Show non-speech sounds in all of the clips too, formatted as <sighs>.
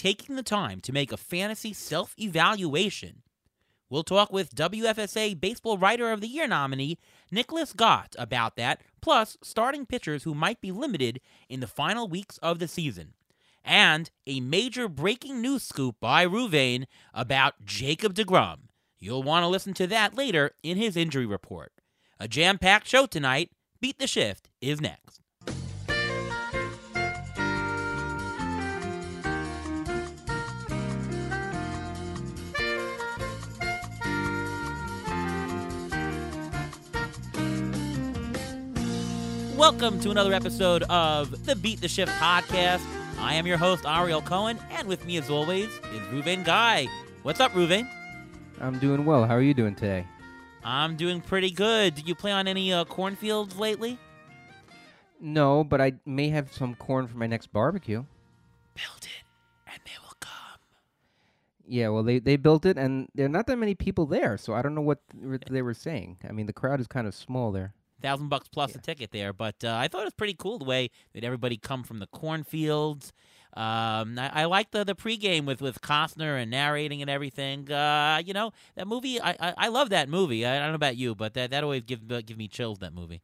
taking the time to make a fantasy self evaluation. We'll talk with WFSA Baseball Writer of the Year nominee Nicklaus Gaut about that, plus starting pitchers who might be limited in the final weeks of the season. And a major breaking news scoop by Ruvain about Jacob deGrom. You'll want to listen to that later in his injury report. A jam packed show tonight. Beat the Shift is next. Welcome to another episode of the Beat the Shift podcast. I am your host, Ariel Cohen, and with me, as always, is Ruvain Guy. What's up, Ruvain? I'm doing well. How are you doing today? I'm doing pretty good. Did you play on any uh, cornfields lately? No, but I may have some corn for my next barbecue. Build it, and they will come. Yeah, well, they, they built it, and there are not that many people there, so I don't know what th- they were saying. I mean, the crowd is kind of small there. Thousand bucks plus Yeah. a ticket there, but uh, I thought it was pretty cool the way that everybody come from the cornfields. Um, I, I like the the pregame with with Costner and narrating and everything. Uh, you know that movie. I, I I love that movie. I, I don't know about you, but that that always give uh, give me chills. That movie.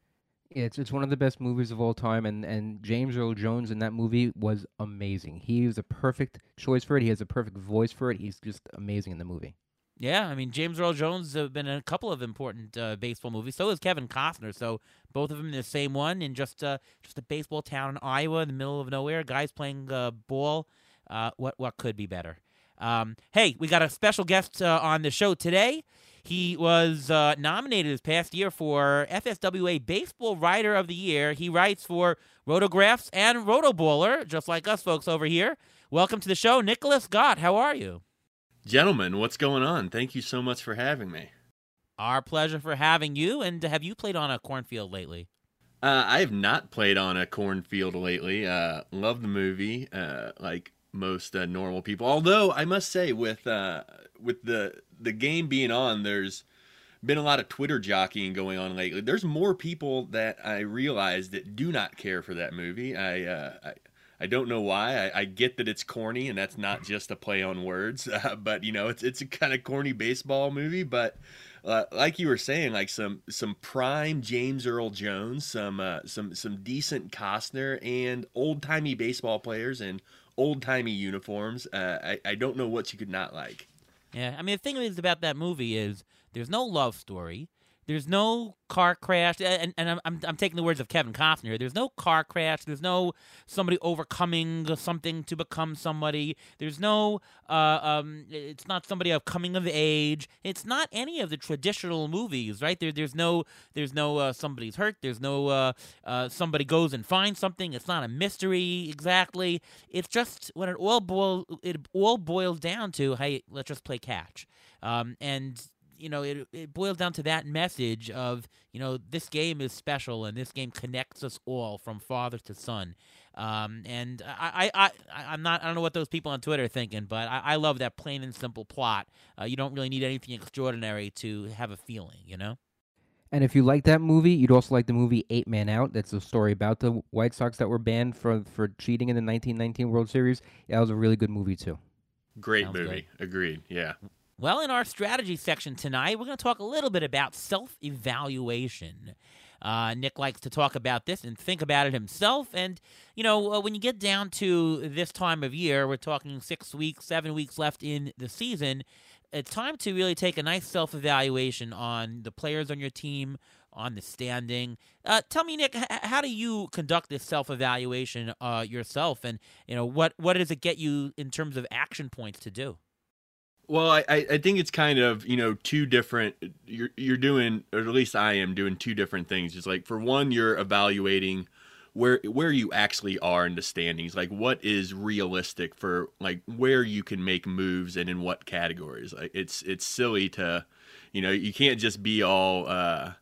Yeah, it's it's one of the best movies of all time, and, and James Earl Jones in that movie was amazing. He was a perfect choice for it. He has a perfect voice for it. He's just amazing in the movie. Yeah, I mean James Earl Jones have been in a couple of important uh, baseball movies. So is Kevin Costner. So both of them in the same one in just uh, just a baseball town in Iowa, in the middle of nowhere. Guys playing uh, ball. Uh, what what could be better? Um, hey, we got a special guest uh, on the show today. He was uh, nominated this past year for FSWA Baseball Writer of the Year. He writes for Rotographs and Rotoballer, just like us folks over here. Welcome to the show, Nicklaus Gaut. How are you? Gentlemen, what's going on? Thank you so much for having me. Our pleasure for having you. And have you played on a cornfield lately? Uh, I have not played on a cornfield lately. Uh, love the movie, uh, like most uh, normal people. Although I must say, with uh, with the the game being on, there's been a lot of Twitter jockeying going on lately. There's more people that I realize that do not care for that movie. I uh, I, I don't know why. I, I get that it's corny, and that's not just a play on words. <laughs> Uh, but you know, it's it's a kind of corny baseball movie. But uh, like you were saying, like some some prime James Earl Jones, some uh, some some decent Costner, and old timey baseball players in old timey uniforms. Uh, I I don't know what you could not like. Yeah, I mean the thing is about that movie is there's no love story, there's no car crash, and and I'm I'm, I'm taking the words of Kevin Costner. There's no car crash. There's no somebody overcoming something to become somebody. There's no uh um. It's not somebody of coming of age. It's not any of the traditional movies, right? There there's no there's no uh, somebody's hurt. There's no uh, uh somebody goes and finds something. It's not a mystery exactly. It's just when it all boil it all boils down to hey let's just play catch. Um and you know, it it boils down to that message of you know this game is special and this game connects us all from father to son. Um, and I, I, I, I'm not, I don't know what those people on Twitter are thinking, but I, I love that plain and simple plot. Uh, you don't really need anything extraordinary to have a feeling, you know. And if you like that movie, you'd also like the movie Eight Man Out. That's a story about the White Sox that were banned for for cheating in the 1919 World Series. Yeah, that was a really good movie too. Great Sounds movie. Agreed. Yeah. Well, in our strategy section tonight, we're going to talk a little bit about self evaluation. Uh, Nick likes to talk about this and think about it himself. And, you know, uh, when you get down to this time of year, we're talking six weeks, seven weeks left in the season, it's time to really take a nice self evaluation on the players on your team, on the standing. Uh, tell me, Nick, h- how do you conduct this self evaluation uh, yourself? And, you know, what, what does it get you in terms of action points to do? Well, I, I think it's kind of you know two different. You're you're doing, or at least I am doing two different things. It's like for one, you're evaluating where where you actually are in the standings. Like what is realistic for like where you can make moves and in what categories. Like it's it's silly to, you know, you can't just be all. uh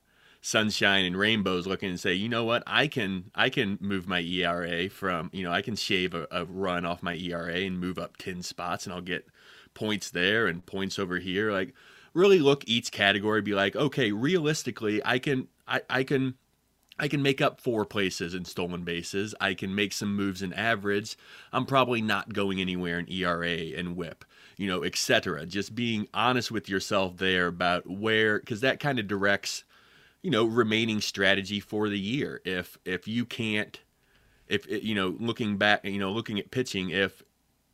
sunshine and rainbows looking and say you know what i can i can move my era from you know i can shave a, a run off my era and move up 10 spots and i'll get points there and points over here like really look each category be like okay realistically i can i, I can I can make up four places in stolen bases. I can make some moves in average. I'm probably not going anywhere in ERA and whip, you know, etc. Just being honest with yourself there about where, because that kind of directs, you know, remaining strategy for the year. If if you can't, if you know, looking back, you know, looking at pitching, if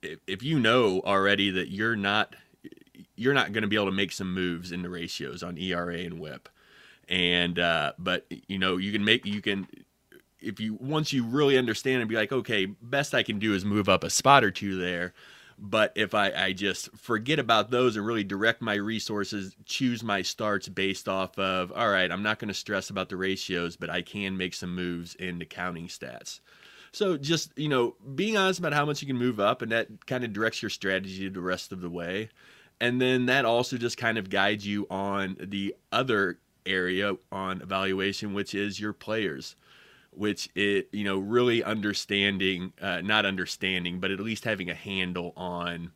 if, you know already that you're not you're not going to be able to make some moves in the ratios on ERA and WHIP, and uh, but you know you can make you can if you once you really understand and be like okay best I can do is move up a spot or two there. But if I, I just forget about those and really direct my resources, choose my starts based off of, all right, I'm not going to stress about the ratios, but I can make some moves in the counting stats. So just, you know, being honest about how much you can move up and that kind of directs your strategy the rest of the way. And then that also just kind of guides you on the other area on evaluation, which is your players, which it, you know, really understanding, uh, not understanding, but at least having a handle on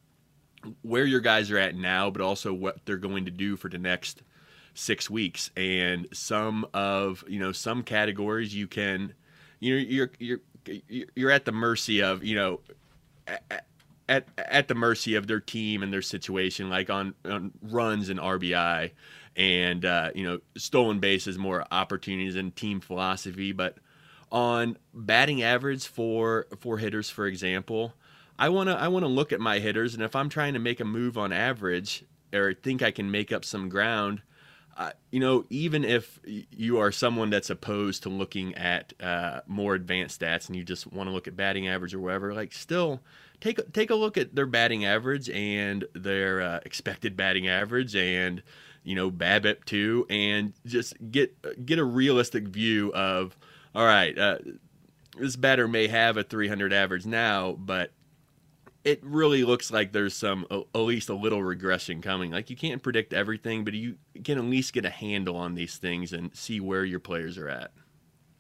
where your guys are at now, but also what they're going to do for the next six weeks. And some of, you know, some categories you can, you know, you're, you're, you're at the mercy of you know at at the mercy of their team and their situation like on, on runs and RBI and uh, you know stolen bases more opportunities and team philosophy. But on batting average for for hitters for example I want to I want to look at my hitters. And if I'm trying to make a move on average or think I can make up some ground you know, even if you are someone that's opposed to looking at uh, more advanced stats and you just want to look at batting average or whatever, like still take take a look at their batting average and their uh, expected batting average and you know BABIP too, and just get get a realistic view of all right. Uh, this batter may have a 300 average now, but it really looks like there's some at least a little regression coming. Like you can't predict everything, but you can at least get a handle on these things and see where your players are at.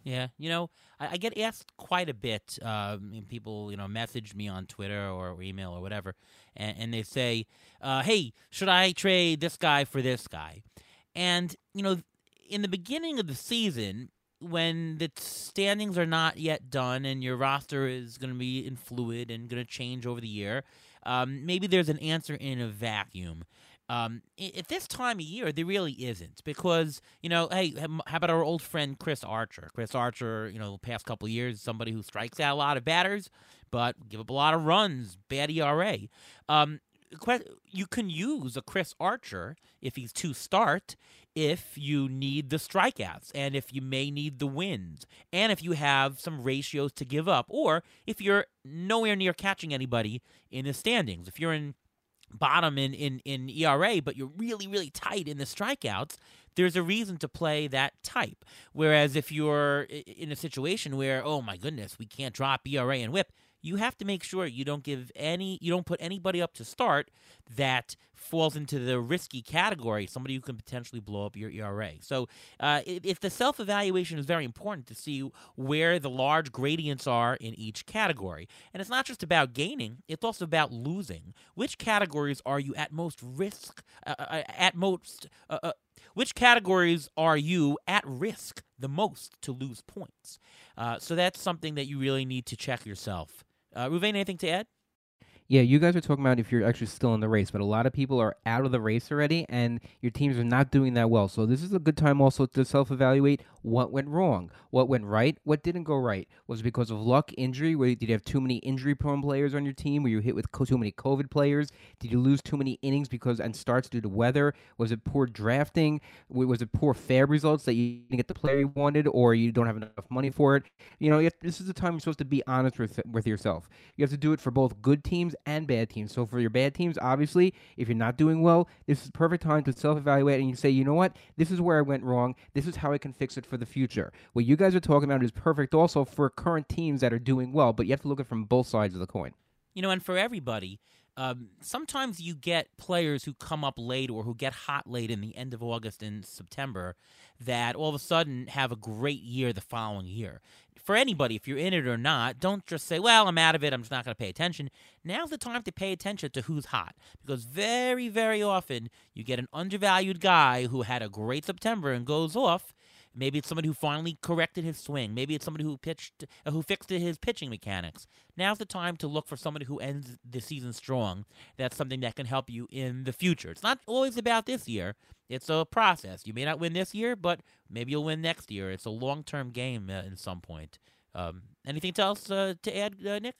Yeah, you know, I, get asked quite a bit. Um, people, you know, message me on Twitter or email or whatever, and, and they say, uh, "Hey, should I trade this guy for this guy?" And you know, in the beginning of the season, when the standings are not yet done and your roster is going to be in fluid and going to change over the year, um, maybe there's an answer in a vacuum. Um, at this time of year, there really isn't because you know, hey, how about our old friend Chris Archer? Chris Archer, you know, past couple years, somebody who strikes out a lot of batters, but give up a lot of runs, bad ERA. Um, you can use a Chris Archer if he's to start if you need the strikeouts and if you may need the wins and if you have some ratios to give up or if you're nowhere near catching anybody in the standings. If you're in bottom in, in, in ERA, but you're really, really tight in the strikeouts, there's a reason to play that type. Whereas if you're in a situation where, oh my goodness, we can't drop ERA and whip, you have to make sure you don't give any you don't put anybody up to start that falls into the risky category somebody who can potentially blow up your era so uh, if the self-evaluation is very important to see where the large gradients are in each category and it's not just about gaining it's also about losing which categories are you at most risk uh, uh, uh at most uh, uh, which categories are you at risk the most to lose points? So that's something that you really need to check yourself. Uh, Ruvain, anything to add? Yeah, you guys are talking about if you're actually still in the race, but a lot of people are out of the race already, and your teams are not doing that well. So this is a good time also to self-evaluate what went wrong, what went right, what didn't go right. Was it because of luck, injury? Where did you have too many injury-prone players on your team? Were you hit with too many COVID players? Did you lose too many innings because and starts due to weather? Was it poor drafting? Was it poor FAAB results that you didn't get the player you wanted, or you don't have enough money for it? You know, this is the time you're supposed to be honest with with yourself. You have to do it for both good teams and bad teams. So for your bad teams, obviously, if you're not doing well, this is perfect time to self-evaluate and you say, you know what, this is where I went wrong. This is how I can fix it for the future. What you guys are talking about is perfect also for current teams that are doing well, but you have to look at it from both sides of the coin. You know, and for everybody, um, sometimes you get players who come up late or who get hot late in the end of August and September that all of a sudden have a great year the following year. For anybody, if you're in it or not, don't just say, well, I'm out of it, I'm just not going to pay attention. Now's the time to pay attention to who's hot because very, very often you get an undervalued guy who had a great September and goes off Maybe it's somebody who finally corrected his swing. Maybe it's somebody who pitched, uh, who fixed his pitching mechanics. Now's the time to look for somebody who ends the season strong. That's something that can help you in the future. It's not always about this year. It's a process. You may not win this year, but maybe you'll win next year. It's a long-term game uh, in some point. Um, anything else uh, to add, uh, Nick?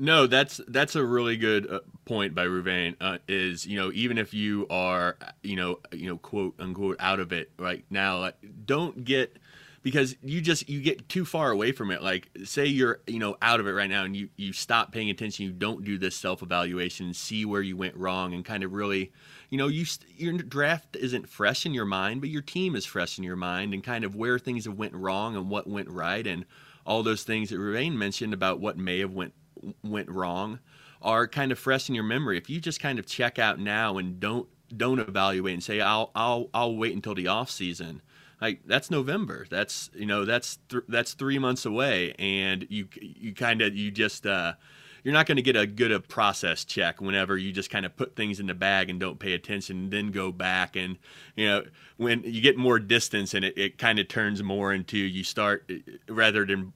No, that's that's a really good uh, point by Ruvain. Uh, is you know even if you are you know you know quote unquote out of it right now, like, don't get because you just you get too far away from it. Like say you're you know out of it right now and you you stop paying attention. You don't do this self evaluation, see where you went wrong, and kind of really you know you your draft isn't fresh in your mind, but your team is fresh in your mind, and kind of where things have went wrong and what went right and all those things that Ruvain mentioned about what may have went went wrong are kind of fresh in your memory. If you just kind of check out now and don't don't evaluate and say I'll I'll I'll wait until the off season, like that's November. That's you know that's th- that's three months away, and you you kind of you just uh, you're not going to get a good a process check whenever you just kind of put things in the bag and don't pay attention, and then go back and you know when you get more distance and it, it kind of turns more into you start rather than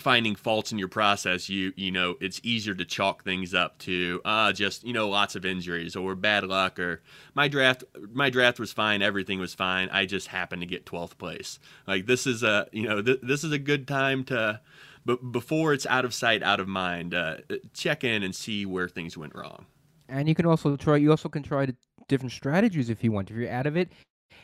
finding faults in your process you you know it's easier to chalk things up to uh just you know lots of injuries or bad luck or my draft my draft was fine everything was fine i just happened to get 12th place. Like this is a you know th- this is a good time to but before it's out of sight out of mind uh, check in and see where things went wrong. And you can also try you also can try different strategies if you want. If you're out of it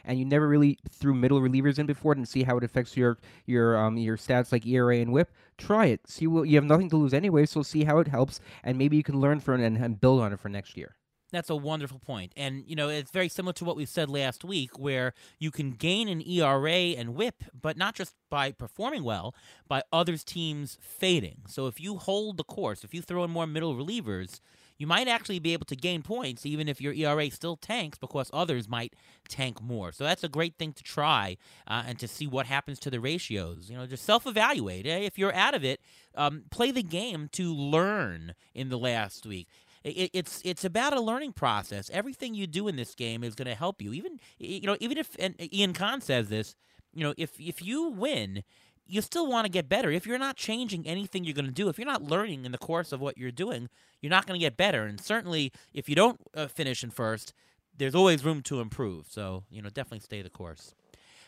and you never really threw middle relievers in before and see how it affects your your um your stats like ERA and WHIP. Try it. See what you have nothing to lose anyway, so see how it helps, and maybe you can learn from it and, and build on it for next year. That's a wonderful point. And, you know, it's very similar to what we said last week, where you can gain an ERA and whip, but not just by performing well, by others' teams fading. So if you hold the course, if you throw in more middle relievers, you might actually be able to gain points even if your ERA still tanks because others might tank more. So that's a great thing to try uh, and to see what happens to the ratios. You know, just self evaluate. If you're out of it, um, play the game to learn in the last week. It's it's about a learning process. Everything you do in this game is going to help you. Even you know, even if Ian Kahn says this, you know, if if you win, you still want to get better. If you're not changing anything you're going to do, if you're not learning in the course of what you're doing, you're not going to get better. And certainly, if you don't uh, finish in first, there's always room to improve. So, you know, definitely stay the course.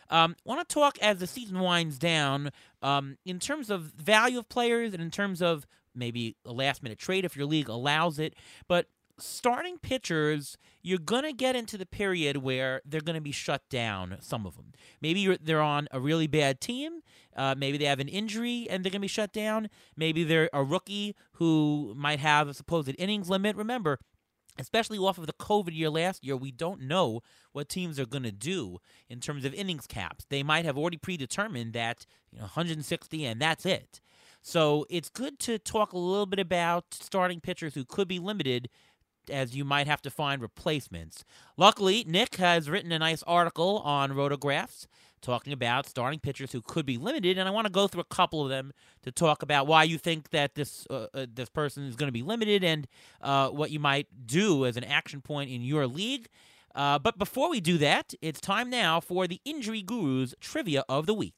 Um, want to talk as the season winds down um, in terms of value of players and in terms of maybe a last minute trade if your league allows it. But starting pitchers, you're going to get into the period where they're going to be shut down, some of them. Maybe they're on a really bad team. Uh, maybe they have an injury and they're going to be shut down. Maybe they're a rookie who might have a supposed innings limit. Remember, especially off of the COVID year last year, we don't know what teams are going to do in terms of innings caps. They might have already predetermined that you know 160 and that's it. So it's good to talk a little bit about starting pitchers who could be limited as you might have to find replacements. Luckily, Nick has written a nice article on Rotographs talking about starting pitchers who could be limited, and I want to go through a couple of them to talk about why you think that this uh, uh, this person is going to be limited and uh, what you might do as an action point in your league. Uh, but before we do that, it's time now for the Injury Gurus trivia of the week.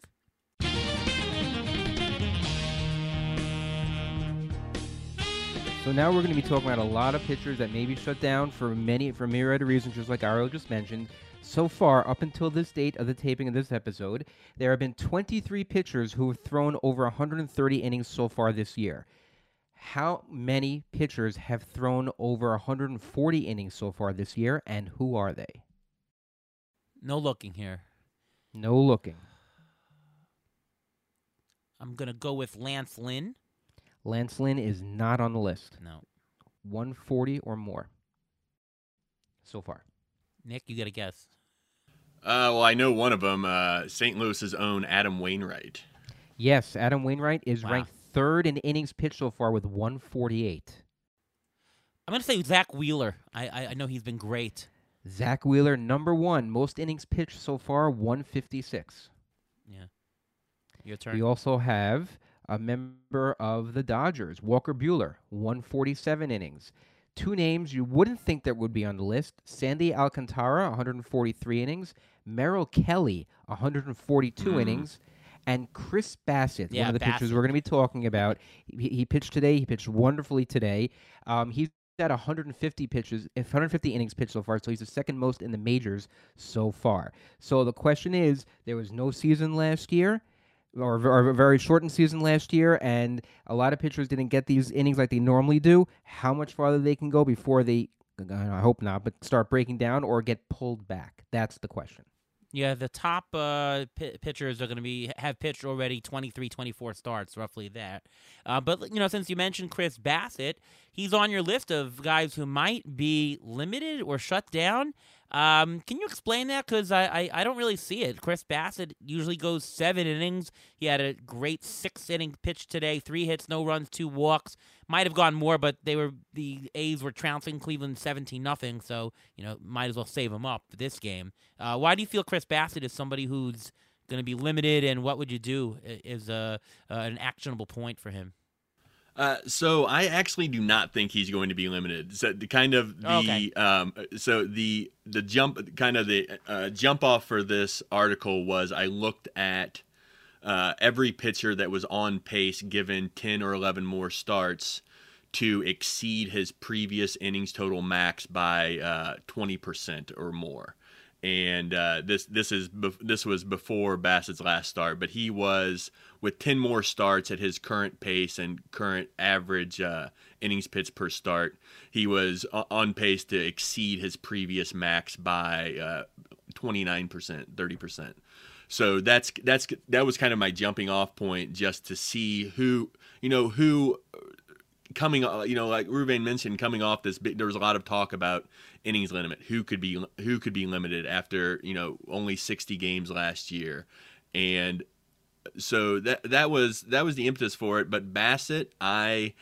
So now we're going to be talking about a lot of pitchers that may be shut down for many for myriad of reasons, just like Ariel just mentioned. So far, up until this date of the taping of this episode, there have been 23 pitchers who have thrown over 130 innings so far this year. How many pitchers have thrown over 140 innings so far this year, and who are they? No looking here. No looking. I'm going to go with Lance Lynn. Lance Lynn is not on the list. No. 140 or more so far. Nick, you got to guess. Uh, well, I know one of them. Uh, St. Louis's own Adam Wainwright. Yes, Adam Wainwright is Wow. ranked third in innings pitched so far with 148. I'm going to say Zack Wheeler. I, I I know he's been great. Zack Wheeler, number one, most innings pitched so far, 156. Yeah. Your turn. We also have a member of the Dodgers, Walker Buehler, 147 innings. Two names you wouldn't think that would be on the list: Sandy Alcantara, 143 innings; Merrill Kelly, 142 Mm. innings. And Chris Bassitt, Yeah, one of the pitchers we're going to be talking about. He, he pitched today. He pitched wonderfully today. Um, he's at 150 pitches, 150 innings pitched so far, so he's the second most in the majors so far. So the question is, there was no season last year, or, or a very shortened season last year, and a lot of pitchers didn't get these innings like they normally do. How much farther they can go before they, I hope not, but start breaking down or get pulled back? That's the question. Yeah, the top uh, p- pitchers are going to be have pitched already 23, 24 starts, roughly that. Uh, but you know, since you mentioned Chris Bassitt, he's on your list of guys who might be limited or shut down. Um, can you explain that? Because I, I, I don't really see it. Chris Bassitt usually goes seven innings. He had a great six inning pitch today, three hits, no runs, two walks. Might have gone more, but they were the A's were trouncing Cleveland seventeen nothing. So you know, might as well save him up for this game. Uh, why do you feel Chris Bassitt is somebody who's going to be limited, and what would you do is a uh, an actionable point for him? Uh, so I actually do not think he's going to be limited. So the kind of the Okay. um, so the the jump kind of the uh, jump off for this article was I looked at uh, every pitcher that was on pace given ten or eleven more starts to exceed his previous innings total max by uh, twenty percent or more. And uh, this this is this was before Bassitt's last start, but he was with ten more starts at his current pace and current average uh, innings pitched per start. He was on pace to exceed his previous max by twenty nine percent, thirty percent. So that's that's that was kind of my jumping off point, just to see who you know who coming uh, you know like Ruvain mentioned coming off this there was a lot of talk about innings limit who could be who could be limited after you know only 60 games last year. And so that that was that was the impetus for it. But Bassitt I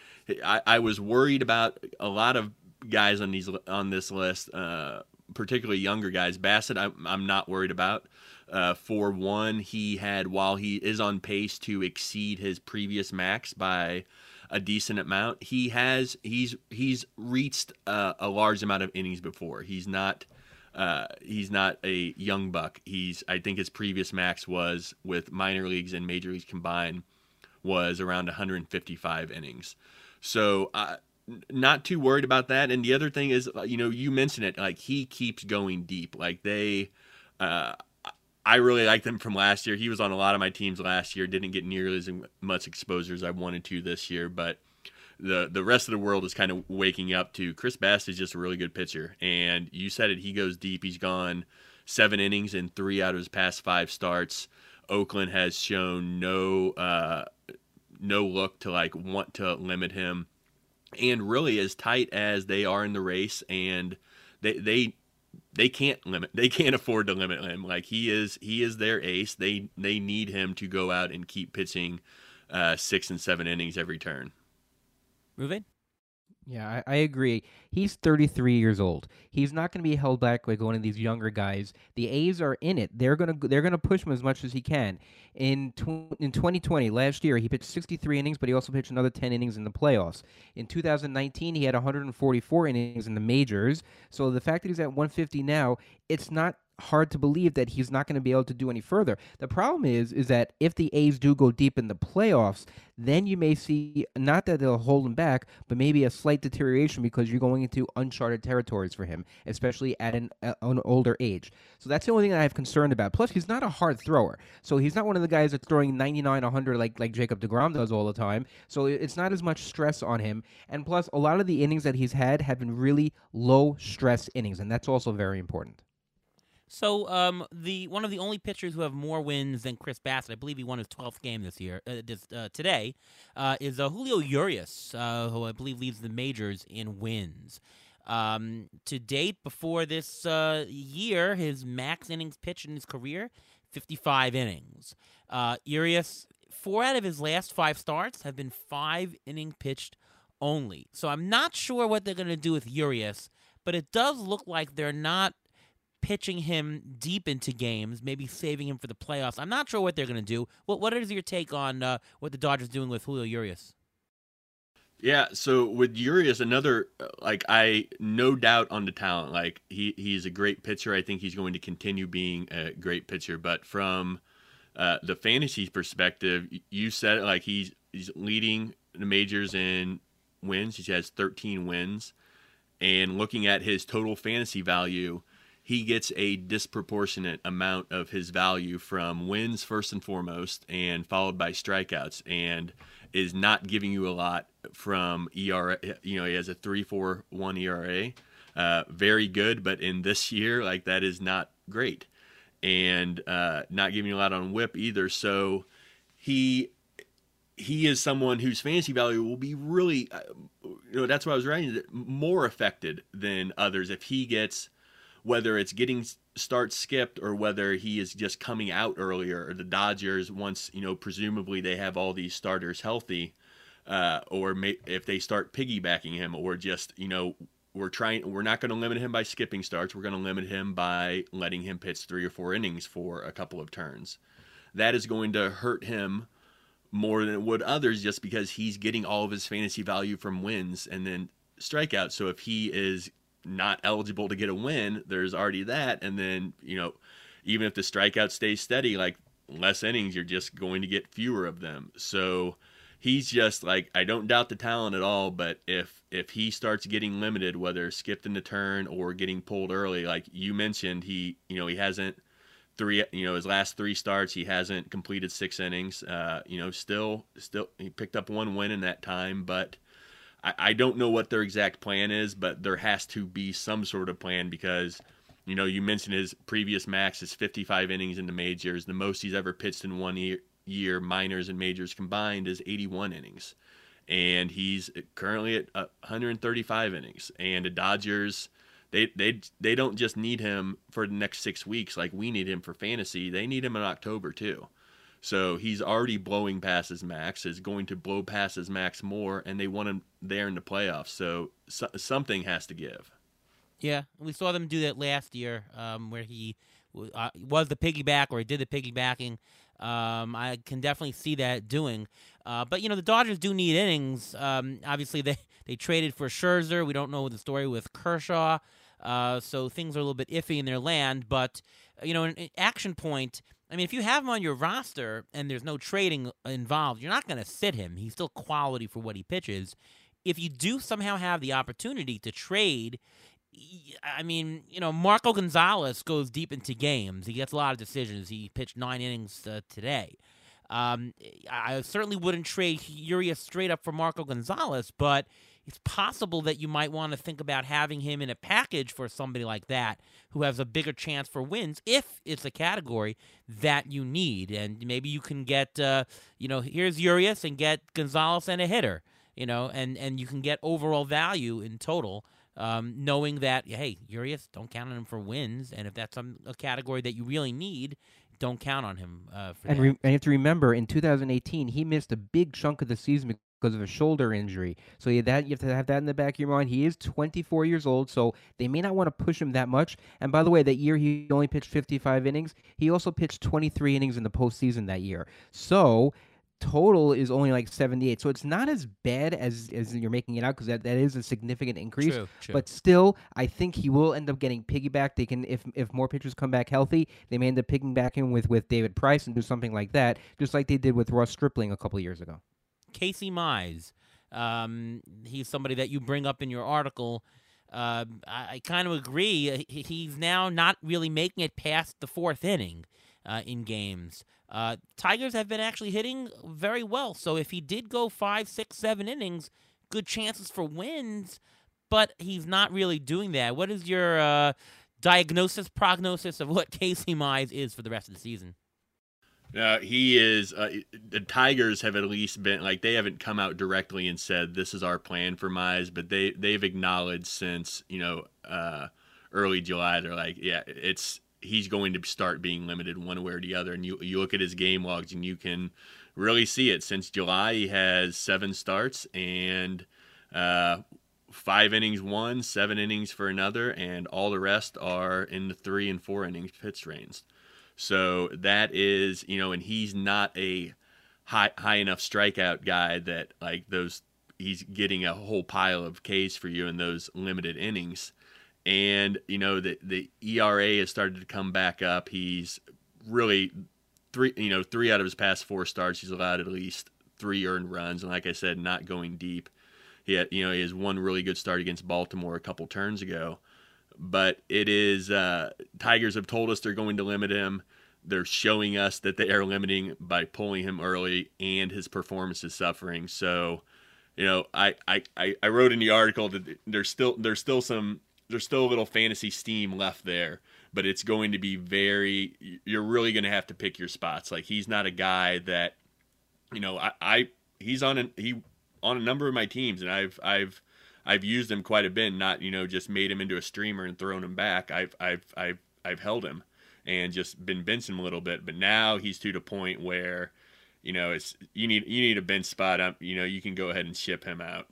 I, I was worried about a lot of guys on these on this list uh, particularly younger guys. Bassitt I'm, I'm not worried about uh, for one he had while he is on pace to exceed his previous max by a decent amount. He has he's he's reached uh, a large amount of innings before. He's not uh, he's not a young buck. He's I think his previous max was with minor leagues and major leagues combined was around 155 innings. So uh, not too worried about that. And the other thing is, you know, you mentioned it. Like he keeps going deep. Like they. Uh, I really liked him from last year. He was on a lot of my teams last year. Didn't get nearly as much exposure as I wanted to this year, but the the rest of the world is kind of waking up to Chris Bass is just a really good pitcher. And you said it, he goes deep. He's gone seven innings in three out of his past five starts. Oakland has shown no uh, no look to like want to limit him, and really as tight as they are in the race, and they they they can't limit they can't afford to limit him. Like he is he is their ace. They they need him to go out and keep pitching uh six and seven innings every turn. Ruvain? Yeah, I, I agree. He's 33 years old. He's not going to be held back like one of these younger guys. The A's are in it. They're going to they're going to push him as much as he can. In tw- in 2020, last year, he pitched 63 innings, but he also pitched another 10 innings in the playoffs. In 2019, he had 144 innings in the majors. So the fact that he's at 150 now, it's not hard to believe that he's not going to be able to do any further. The problem is is that if the A's do go deep in the playoffs, then you may see not that they'll hold him back, but maybe a slight deterioration because you're going into uncharted territories for him, especially at an, uh, an older age. So that's the only thing I have concerned about. Plus, he's not a hard thrower, so he's not one of the guys that's throwing 99, 100 like like Jacob deGrom does all the time. So it's not as much stress on him. And plus, a lot of the innings that he's had have been really low stress innings, and that's also very important. So, um, the one of the only pitchers who have more wins than Chris Bassitt, I believe he won his twelfth game this year, uh, this, uh, today, uh, is uh, Julio Urias, uh, who I believe leads the majors in wins. Um, to date, before this uh, year, his max innings pitched in his career, fifty-five innings. Urias, four out of his last five starts have been five inning pitched only. So I'm not sure what they're going to do with Urias, but it does look like they're not pitching him deep into games, maybe saving him for the playoffs. I'm not sure what they're going to do. What What is your take on uh, what the Dodgers doing with Julio Urias? Yeah, so with Urias, another uh, like I no doubt on the talent. Like he he's a great pitcher. I think he's going to continue being a great pitcher. But from uh, the fantasy perspective, you said it like he's he's leading the majors in wins. He has 13 wins, and looking at his total fantasy value, he gets a disproportionate amount of his value from wins first and foremost, and followed by strikeouts, and is not giving you a lot from ERA. You know, he has a three four one ERA, uh, very good, but in this year, like that is not great, and uh, not giving you a lot on WHIP either. So he he is someone whose fantasy value will be really, uh, you know, that's why I was writing, more affected than others if he gets whether it's getting starts skipped or whether he is just coming out earlier or the Dodgers once you know presumably they have all these starters healthy uh, or may, if they start piggybacking him or just you know we're trying we're not going to limit him by skipping starts. We're going to limit him by letting him pitch three or four innings for a couple of turns. That is going to hurt him more than it would others just because he's getting all of his fantasy value from wins and then strikeouts. So if he is not eligible to get a win, there's already that. And then, you know, even if the strikeout stays steady, like less innings, you're just going to get fewer of them. So he's just like I don't doubt the talent at all, but if if he starts getting limited, whether skipped in the turn or getting pulled early, like you mentioned, he you know he hasn't three you know his last three starts he hasn't completed six innings. Uh, you know still still he picked up one win in that time, but I, don't know what their exact plan is, but there has to be some sort of plan because, you know, you mentioned his previous max is 55 innings in the majors. The most he's ever pitched in one year, year minors and majors combined, is 81 innings. And he's currently at uh, 135 innings. And the Dodgers, they they they don't just need him for the next six weeks like we need him for fantasy. They need him in October too. So he's already blowing past his max, is going to blow past his max more, and they want him there in the playoffs. So, so something has to give. Yeah, we saw them do that last year, um, where he uh, was the piggyback or he did the piggybacking. Um, I can definitely see that doing. Uh, but you know, the Dodgers do need innings. Um, obviously, they <laughs> they traded for Scherzer. We don't know the story with Kershaw, uh, so things are a little bit iffy in their land. But you know, an, an action point I mean, if you have him on your roster and there's no trading involved, you're not going to sit him. He's still quality for what he pitches. If you do somehow have the opportunity to trade, I mean, you know, Marco Gonzales goes deep into games. He gets a lot of decisions. He pitched nine innings uh, today. Um, I certainly wouldn't trade Urias straight up for Marco Gonzales, but it's possible that you might want to think about having him in a package for somebody like that who has a bigger chance for wins if it's a category that you need. And maybe you can get, uh, you know, here's Urias and get Gonzales and a hitter, you know, and, and you can get overall value in total. Um, knowing that, hey, Urias, don't count on him for wins, and if that's some a category that you really need, don't count on him. Uh, and, re- and you have to remember, in 2018, he missed a big chunk of the season because of a shoulder injury. So you, that you have to have that in the back of your mind. He is 24 years old, so they may not want to push him that much. And by the way, that year he only pitched 55 innings. He also pitched 23 innings in the postseason that year. So total is only like 78 so it's not as bad as as you're making it out because that, that is a significant increase true, true. but still i think he will end up getting piggyback they can if if more pitchers come back healthy they may end up piggybacking with with david price and do something like that just like they did with ross stripling a couple years ago Casey Mize. Um, he's somebody that you bring up in your article. Uh, I, I kind of agree. he's now not really making it past the fourth inning uh, in games. Uh, Tigers have been actually hitting very well. So if he did go five, six, seven innings, good chances for wins. But he's not really doing that. What is your uh, diagnosis, prognosis of what <laughs> Casey Mize is for the rest of the season? Uh, he is. Uh, the Tigers have at least been like they haven't come out directly and said this is our plan for Mize, but they they've acknowledged since you know uh, early July they're like, yeah, it's he's going to start being limited one way or the other. And you you look at his game logs and you can really see it. Since July, he has seven starts and uh, five innings one, seven innings for another, and all the rest are in the three and four innings pitch range. So that is, you know, and he's not a high high enough strikeout guy that like those he's getting a whole pile of Ks for you in those limited innings. And you know the the ERA has started to come back up. He's really three you know three out of his past four starts he's allowed at least three earned runs, and like I said, not going deep. He had, you know he has one really good start against Baltimore a couple turns ago, but it is uh, Tigers have told us they're going to limit him. They're showing us that they are limiting by pulling him early, and his performance is suffering. So, you know, I I, I wrote in the article that there's still there's still some there's still a little fantasy steam left there, but it's going to be very. You're really going to have to pick your spots. Like he's not a guy that, you know, I, I he's on an he on a number of my teams, and I've I've I've used him quite a bit. Not you know just made him into a streamer and thrown him back. I've I've I've I've held him and just been benching him a little bit. But now he's to the point where, you know, it's you need you need a bench spot up. You know, you can go ahead and ship him out.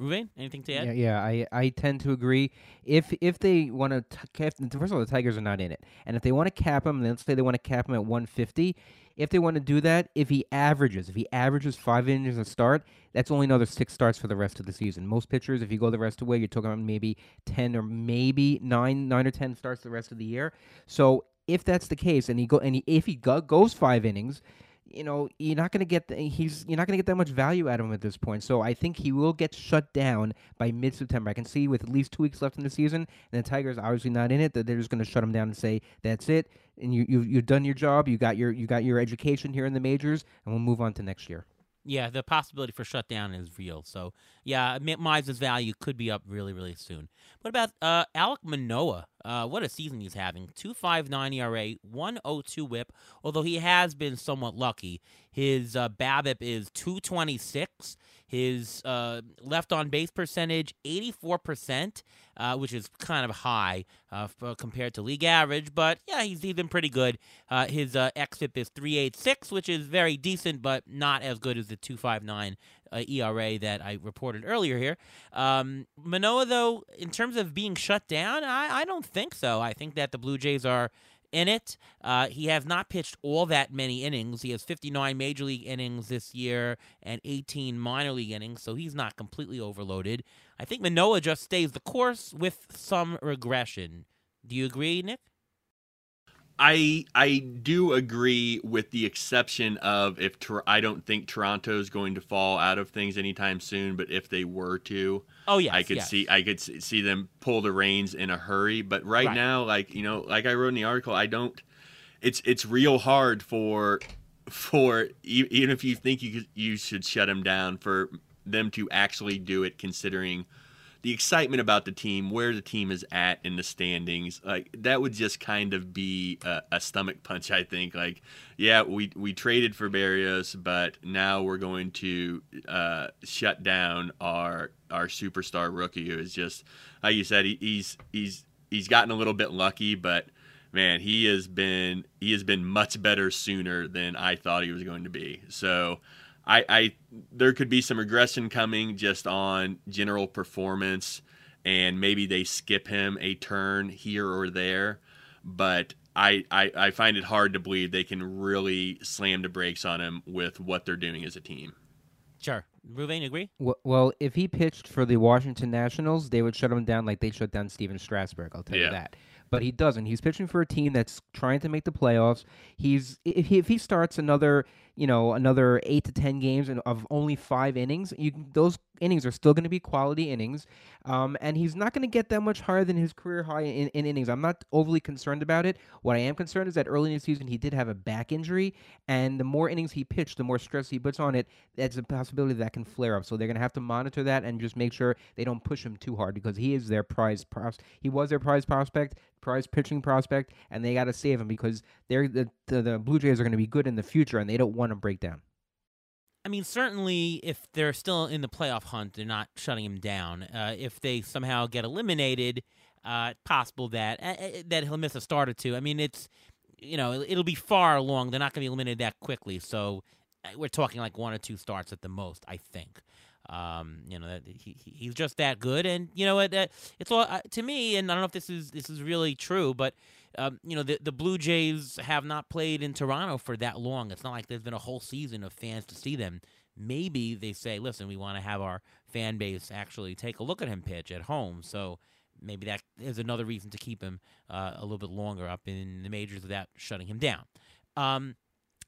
Ruvain, anything to add? Yeah, yeah, I, I tend to agree. If if they want to, first of all, the Tigers are not in it, and if they want to cap him, let's say they want to cap him at 150. If they want to do that, if he averages, if he averages five innings a start, that's only another six starts for the rest of the season. Most pitchers, if you go the rest of the way, you're talking about maybe ten or maybe nine, nine or ten starts the rest of the year. So if that's the case, and he go and he, if he go, goes five innings, you know, you're not going to get the, he's you're not going to get that much value out of him at this point. So I think he will get shut down by mid-September. I can see with at least two weeks left in the season, and the Tigers obviously not in it, that they're just going to shut him down and say that's it, and you you you've done your job, you got your you got your education here in the majors, and we'll move on to next year. Yeah, the possibility for shutdown is real. So, yeah, Mize's value could be up really, really soon. What about uh, Alek Manoah? Uh, what a season he's having. 2.59 ERA, one oh two WHIP. Although he has been somewhat lucky, his uh, BABIP is 226. His uh, left on base percentage, 84%, uh, which is kind of high uh, compared to league average. But yeah, he's, been pretty good. Uh, his uh, xFIP is 386, which is very decent, but not as good as the 259 uh, ERA that I reported earlier here. Um, Manoah, though, in terms of being shut down, I, I don't think so. I think that the Blue Jays are in it. Uh, he has not pitched all that many innings. He has 59 major league innings this year and 18 minor league innings, so he's not completely overloaded. I think Manoah just stays the course with some regression. Do you agree, Nick? I I do agree with the exception of if I don't think Toronto is going to fall out of things anytime soon, but if they were to, oh yeah, I could yes. see I could see them pull the reins in a hurry. But right, right, now, like you know, like I wrote in the article, I don't. It's it's real hard for for even if you think you you should shut them down for them to actually do it, considering the excitement about the team, where the team is at in the standings, like that would just kind of be a, a stomach punch. I think, like, yeah, we we traded for Berrios, but now we're going to uh, shut down our our superstar rookie, who is just like you said, he, he's he's he's gotten a little bit lucky, but man, he has been he has been much better sooner than I thought he was going to be. So I, I there could be some regression coming just on general performance, and maybe they skip him a turn here or there. But I, I, I find it hard to believe they can really slam the brakes on him with what they're doing as a team. Sure. Ruvain, agree? Well, well, if he pitched for the Washington Nationals, they would shut him down like they shut down Stephen Strasburg. I'll tell yeah. you that but he doesn't. He's pitching for a team that's trying to make the playoffs. He's if he, if he starts another you know another eight to ten games of only five innings, you those innings are still going to be quality innings, um, and he's not going to get that much higher than his career high in, in, innings. I'm not overly concerned about it. What I am concerned is that early in the season he did have a back injury, and the more innings he pitched, the more stress he puts on it. That's a possibility that can flare up. So they're going to have to monitor that and just make sure they don't push him too hard because he is their prize pros. He was their prize prospect prize pitching prospect, and they got to save him because they're the, the, the Blue Jays are going to be good in the future, and they don't want to break down. I mean, certainly, if they're still in the playoff hunt, they're not shutting him down. Uh, if they somehow get eliminated, uh, possible that uh, uh that he'll miss a start or two. I mean, it's you know it'll be far along. They're not going to be eliminated that quickly, so uh, we're talking like one or two starts at the most, I think. Um, you know, he, he's just that good, and you know what? It's all uh, to me, and I don't know if this is this is really true, but um, you know, the the Blue Jays have not played in Toronto for that long. It's not like there's been a whole season of fans to see them. maybe they say, listen, we want to have our fan base actually take a look at him pitch at home. So maybe that is another reason to keep him uh, a little bit longer up in the majors without shutting him down. Um,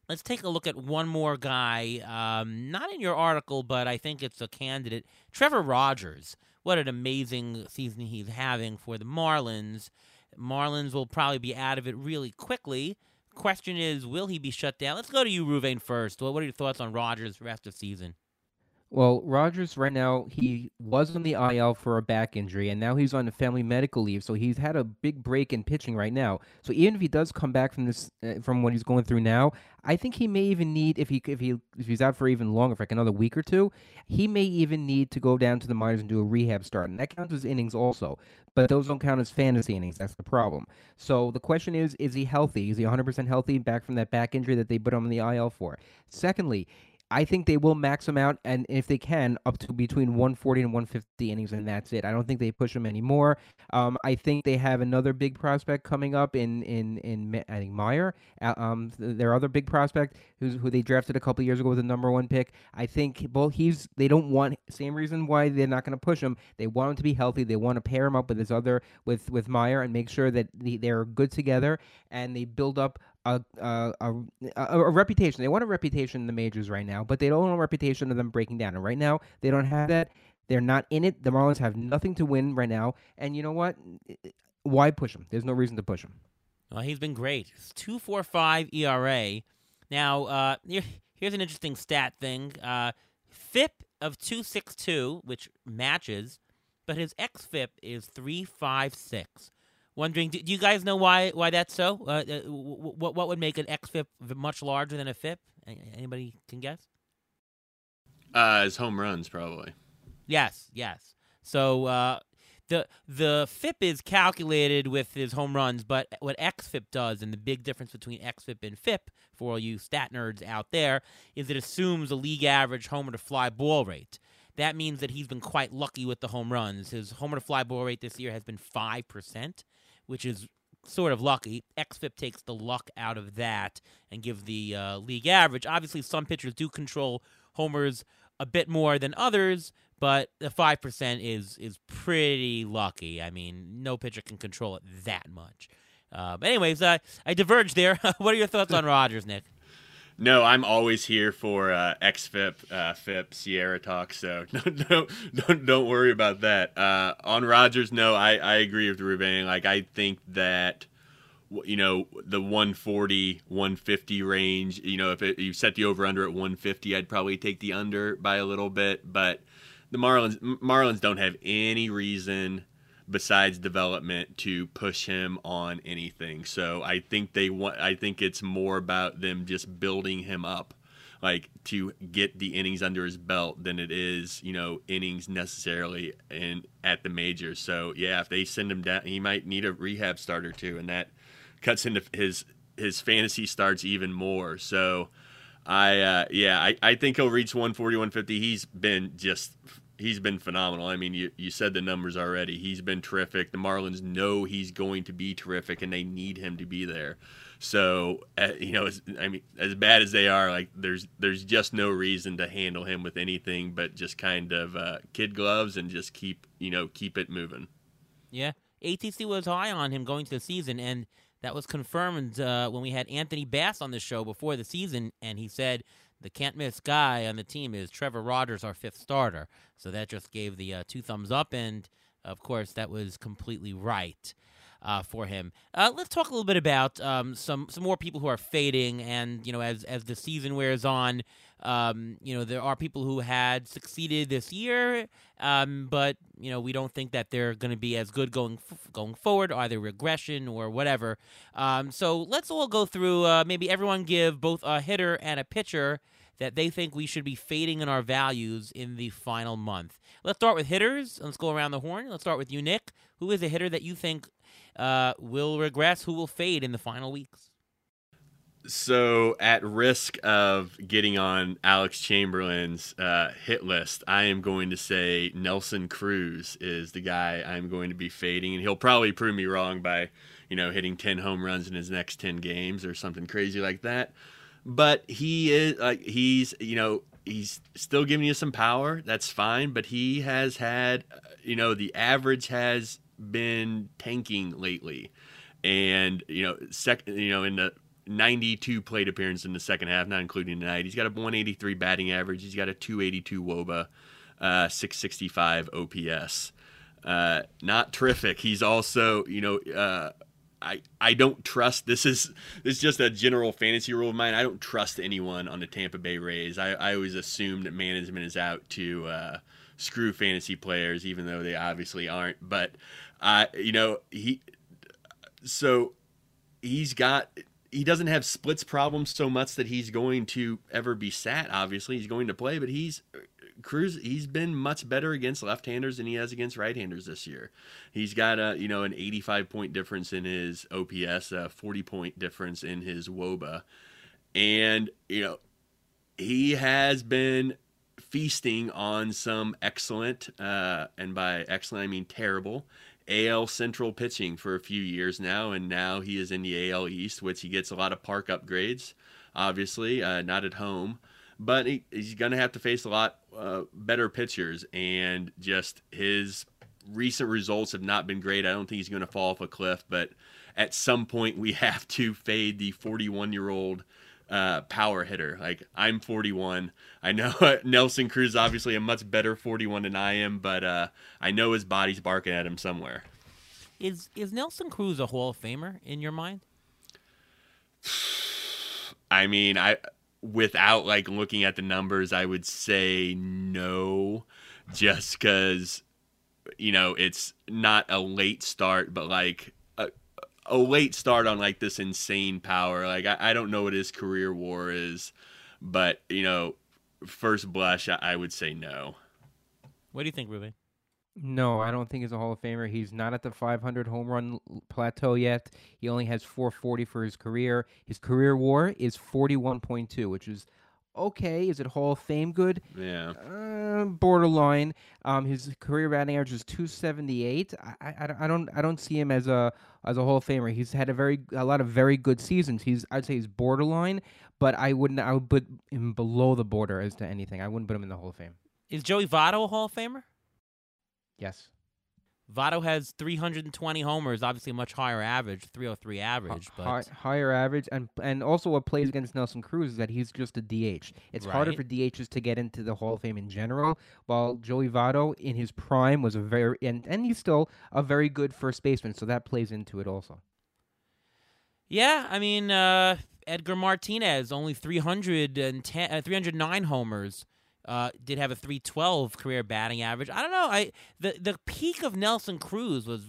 let's take a look at one more guy. Um, not in your article, but I think it's a candidate. Trevor Rogers. What an amazing season he's having for the Marlins. Marlins will probably be out of it really quickly. Question is, will he be shut down? Let's go to you, Ruvain, first. What are your thoughts on Rogers' rest of season? Well, Rogers right now he was on the IL for a back injury, and now he's on the family medical leave. So he's had a big break in pitching right now. So even if he does come back from this, uh, from what he's going through now, I think he may even need if he if he if he's out for even longer, for like another week or two, he may even need to go down to the minors and do a rehab start, and that counts as innings also. But those don't count as fantasy innings. That's the problem. So the question is, is he healthy? Is he 100% healthy back from that back injury that they put him on the IL for? Secondly, I think they will max him out, and if they can, up to between 140 and 150 innings, and that's it. I don't think they push him anymore. Um, I think they have another big prospect coming up in in in I think Meyer, uh, um, their other big prospect, who's who they drafted a couple years ago with the number one pick. I think both he's they don't want same reason why they're not going to push him. They want him to be healthy. They want to pair him up with his other with with Meyer and make sure that they're good together and they build up a, a, a, reputation. They want a reputation in the majors right now, but they don't want a reputation of them breaking down. And right now, they don't have that. They're not in it. The Marlins have nothing to win right now. And you know what? Why push him? There's no reason to push him. Well, he's been great. Four five ERA. Now, uh, <laughs> here's an interesting stat thing. Uh, FIP of two six two, which matches, but his xFIP is three five six wondering, do, do, you guys know why why that's so? Uh, uh, what what would make an xFIP much larger than a FIP? Anybody can guess? Uh, his home runs, probably. Yes, yes. So uh, the the FIP is calculated with his home runs, but what xFIP does, and the big difference between xFIP and FIP for all you stat nerds out there, is it assumes a league average homer to fly ball rate. That means that he's been quite lucky with the home runs. His homer to fly ball rate this year has been five percent which is sort of lucky. XFIP takes the luck out of that and gives the uh, league average. Obviously, some pitchers do control homers a bit more than others, but the five percent is is pretty lucky. I mean, no pitcher can control it that much. Uh, but anyways, uh, I diverged there. <laughs> what are your thoughts on <laughs> Rogers, Nick? No, I'm always here for uh, XFIP, uh, FIP, SIERA talk. So <laughs> don't don't don't worry about that. Uh, on Rogers, no, I, I agree with Ruvain. Like I think that you know the 140 150 range you know if it, you set the over under at 150 i'd probably take the under by a little bit but the marlins marlins don't have any reason besides development to push him on anything. So I think they want I think it's more about them just building him up like to get the innings under his belt than it is, you know, innings necessarily in at the majors. So yeah, if they send him down, he might need a rehab start or two, and that cuts into his his fantasy starts even more. So I uh, yeah, I, I think he'll reach 140, 150. He's been just he's been phenomenal. I mean, you, you said the numbers already. He's been terrific. The Marlins know he's going to be terrific, and they need him to be there. So, uh, you know, as, I mean, as bad as they are, like there's there's just no reason to handle him with anything but just kind of uh, kid gloves and just keep you know keep it moving. Yeah, ATC was high on him going to the season, and that was confirmed uh, when we had Anthony Bass on the show before the season, and he said the can't miss guy on the team is Trevor Rogers, our fifth starter. So that just gave the uh, two thumbs up, and of course that was completely right uh, for him. Uh, let's talk a little bit about um, some some more people who are fading, and you know, as as the season wears on, um, you know, there are people who had succeeded this year, um, but you know, we don't think that they're going to be as good going f- going forward, either regression or whatever. Um, so let's all go through. Uh, maybe everyone give both a hitter and a pitcher that they think we should be fading in our values in the final month. Let's start with hitters. Let's go around the horn. Let's start with you, Nick. Who is a hitter that you think uh, will regress, who will fade in the final weeks? So, at risk of getting on Alex Chamberlain's uh, hit list, I am going to say Nelson Cruz is the guy I'm going to be fading, and he'll probably prove me wrong by, you know, hitting 10 home runs in his next 10 games or something crazy like that. But he is like he's you know he's still giving you some power. That's fine, but he has had, you know, the average has been tanking lately, and you know, second, you know, in the 92 plate appearances in the second half, not including tonight. He's got a 183 batting average. He's got a 282 WOBA, uh, 665 OPS. Uh, not terrific. He's also, you know, uh, I, I don't trust this is this is just a general fantasy rule of mine. I don't trust anyone on the Tampa Bay Rays. I, I always assume that management is out to uh, screw fantasy players, even though they obviously aren't. But uh, you know he so he's got he doesn't have splits problems so much that he's going to ever be sat. Obviously, he's going to play, but he's Cruz, he's been much better against left-handers than he has against right-handers this year. He's got a you know an 85 point difference in his OPS, a 40 point difference in his WOBA, and you know he has been feasting on some excellent, uh, and by excellent I mean terrible. AL Central pitching for a few years now, and now he is in the AL East, which he gets a lot of park upgrades. Obviously, uh, not at home, but he, he's going to have to face a lot uh, better pitchers, and just his recent results have not been great. I don't think he's going to fall off a cliff, but at some point we <laughs> have to fade the 41 year old uh, power hitter. Like I'm 41. I know <laughs> Nelson Cruz is obviously a much better 41 than I am, but uh, I know his body's barking at him somewhere. Is is Nelson Cruz a Hall of Famer in your mind? <sighs> I mean, I without like looking at the numbers, I would say no, just because you know it's not a late start, but like a, a late start on like this insane power. Like I, I don't know what his career WAR is, but you know, first blush, I, I would say no. What do you think, Ruvain? No, I don't think he's a Hall of Famer. He's not at the 500 home run plateau yet. He only has 440 for his career. His career WAR is 41.2, which is okay. Is it Hall of Fame good? Yeah. Uh, borderline. Um, his career batting average is 278. I, I, I don't I don't see him as a as a Hall of Famer. He's had a very a lot of very good seasons. He's I'd say he's borderline, but I wouldn't I would put him below the border as to anything. I wouldn't put him in the Hall of Fame. Is Joey Votto a Hall of Famer? Yes. Votto has 320 homers, obviously a much higher average, 303 average, but Hi, higher average, and and also what plays against Nelson Cruz is that he's just a DH. It's harder for DHs to get into the Hall of Fame in general. While Joey Votto in his prime was a very and and he's still a very good first baseman, so that plays into it also. yeah, I mean uh, Edgar Martinez only 310, uh, 309 homers. Uh, did have a 312 career batting average. I don't know. I the the peak of Nelson Cruz was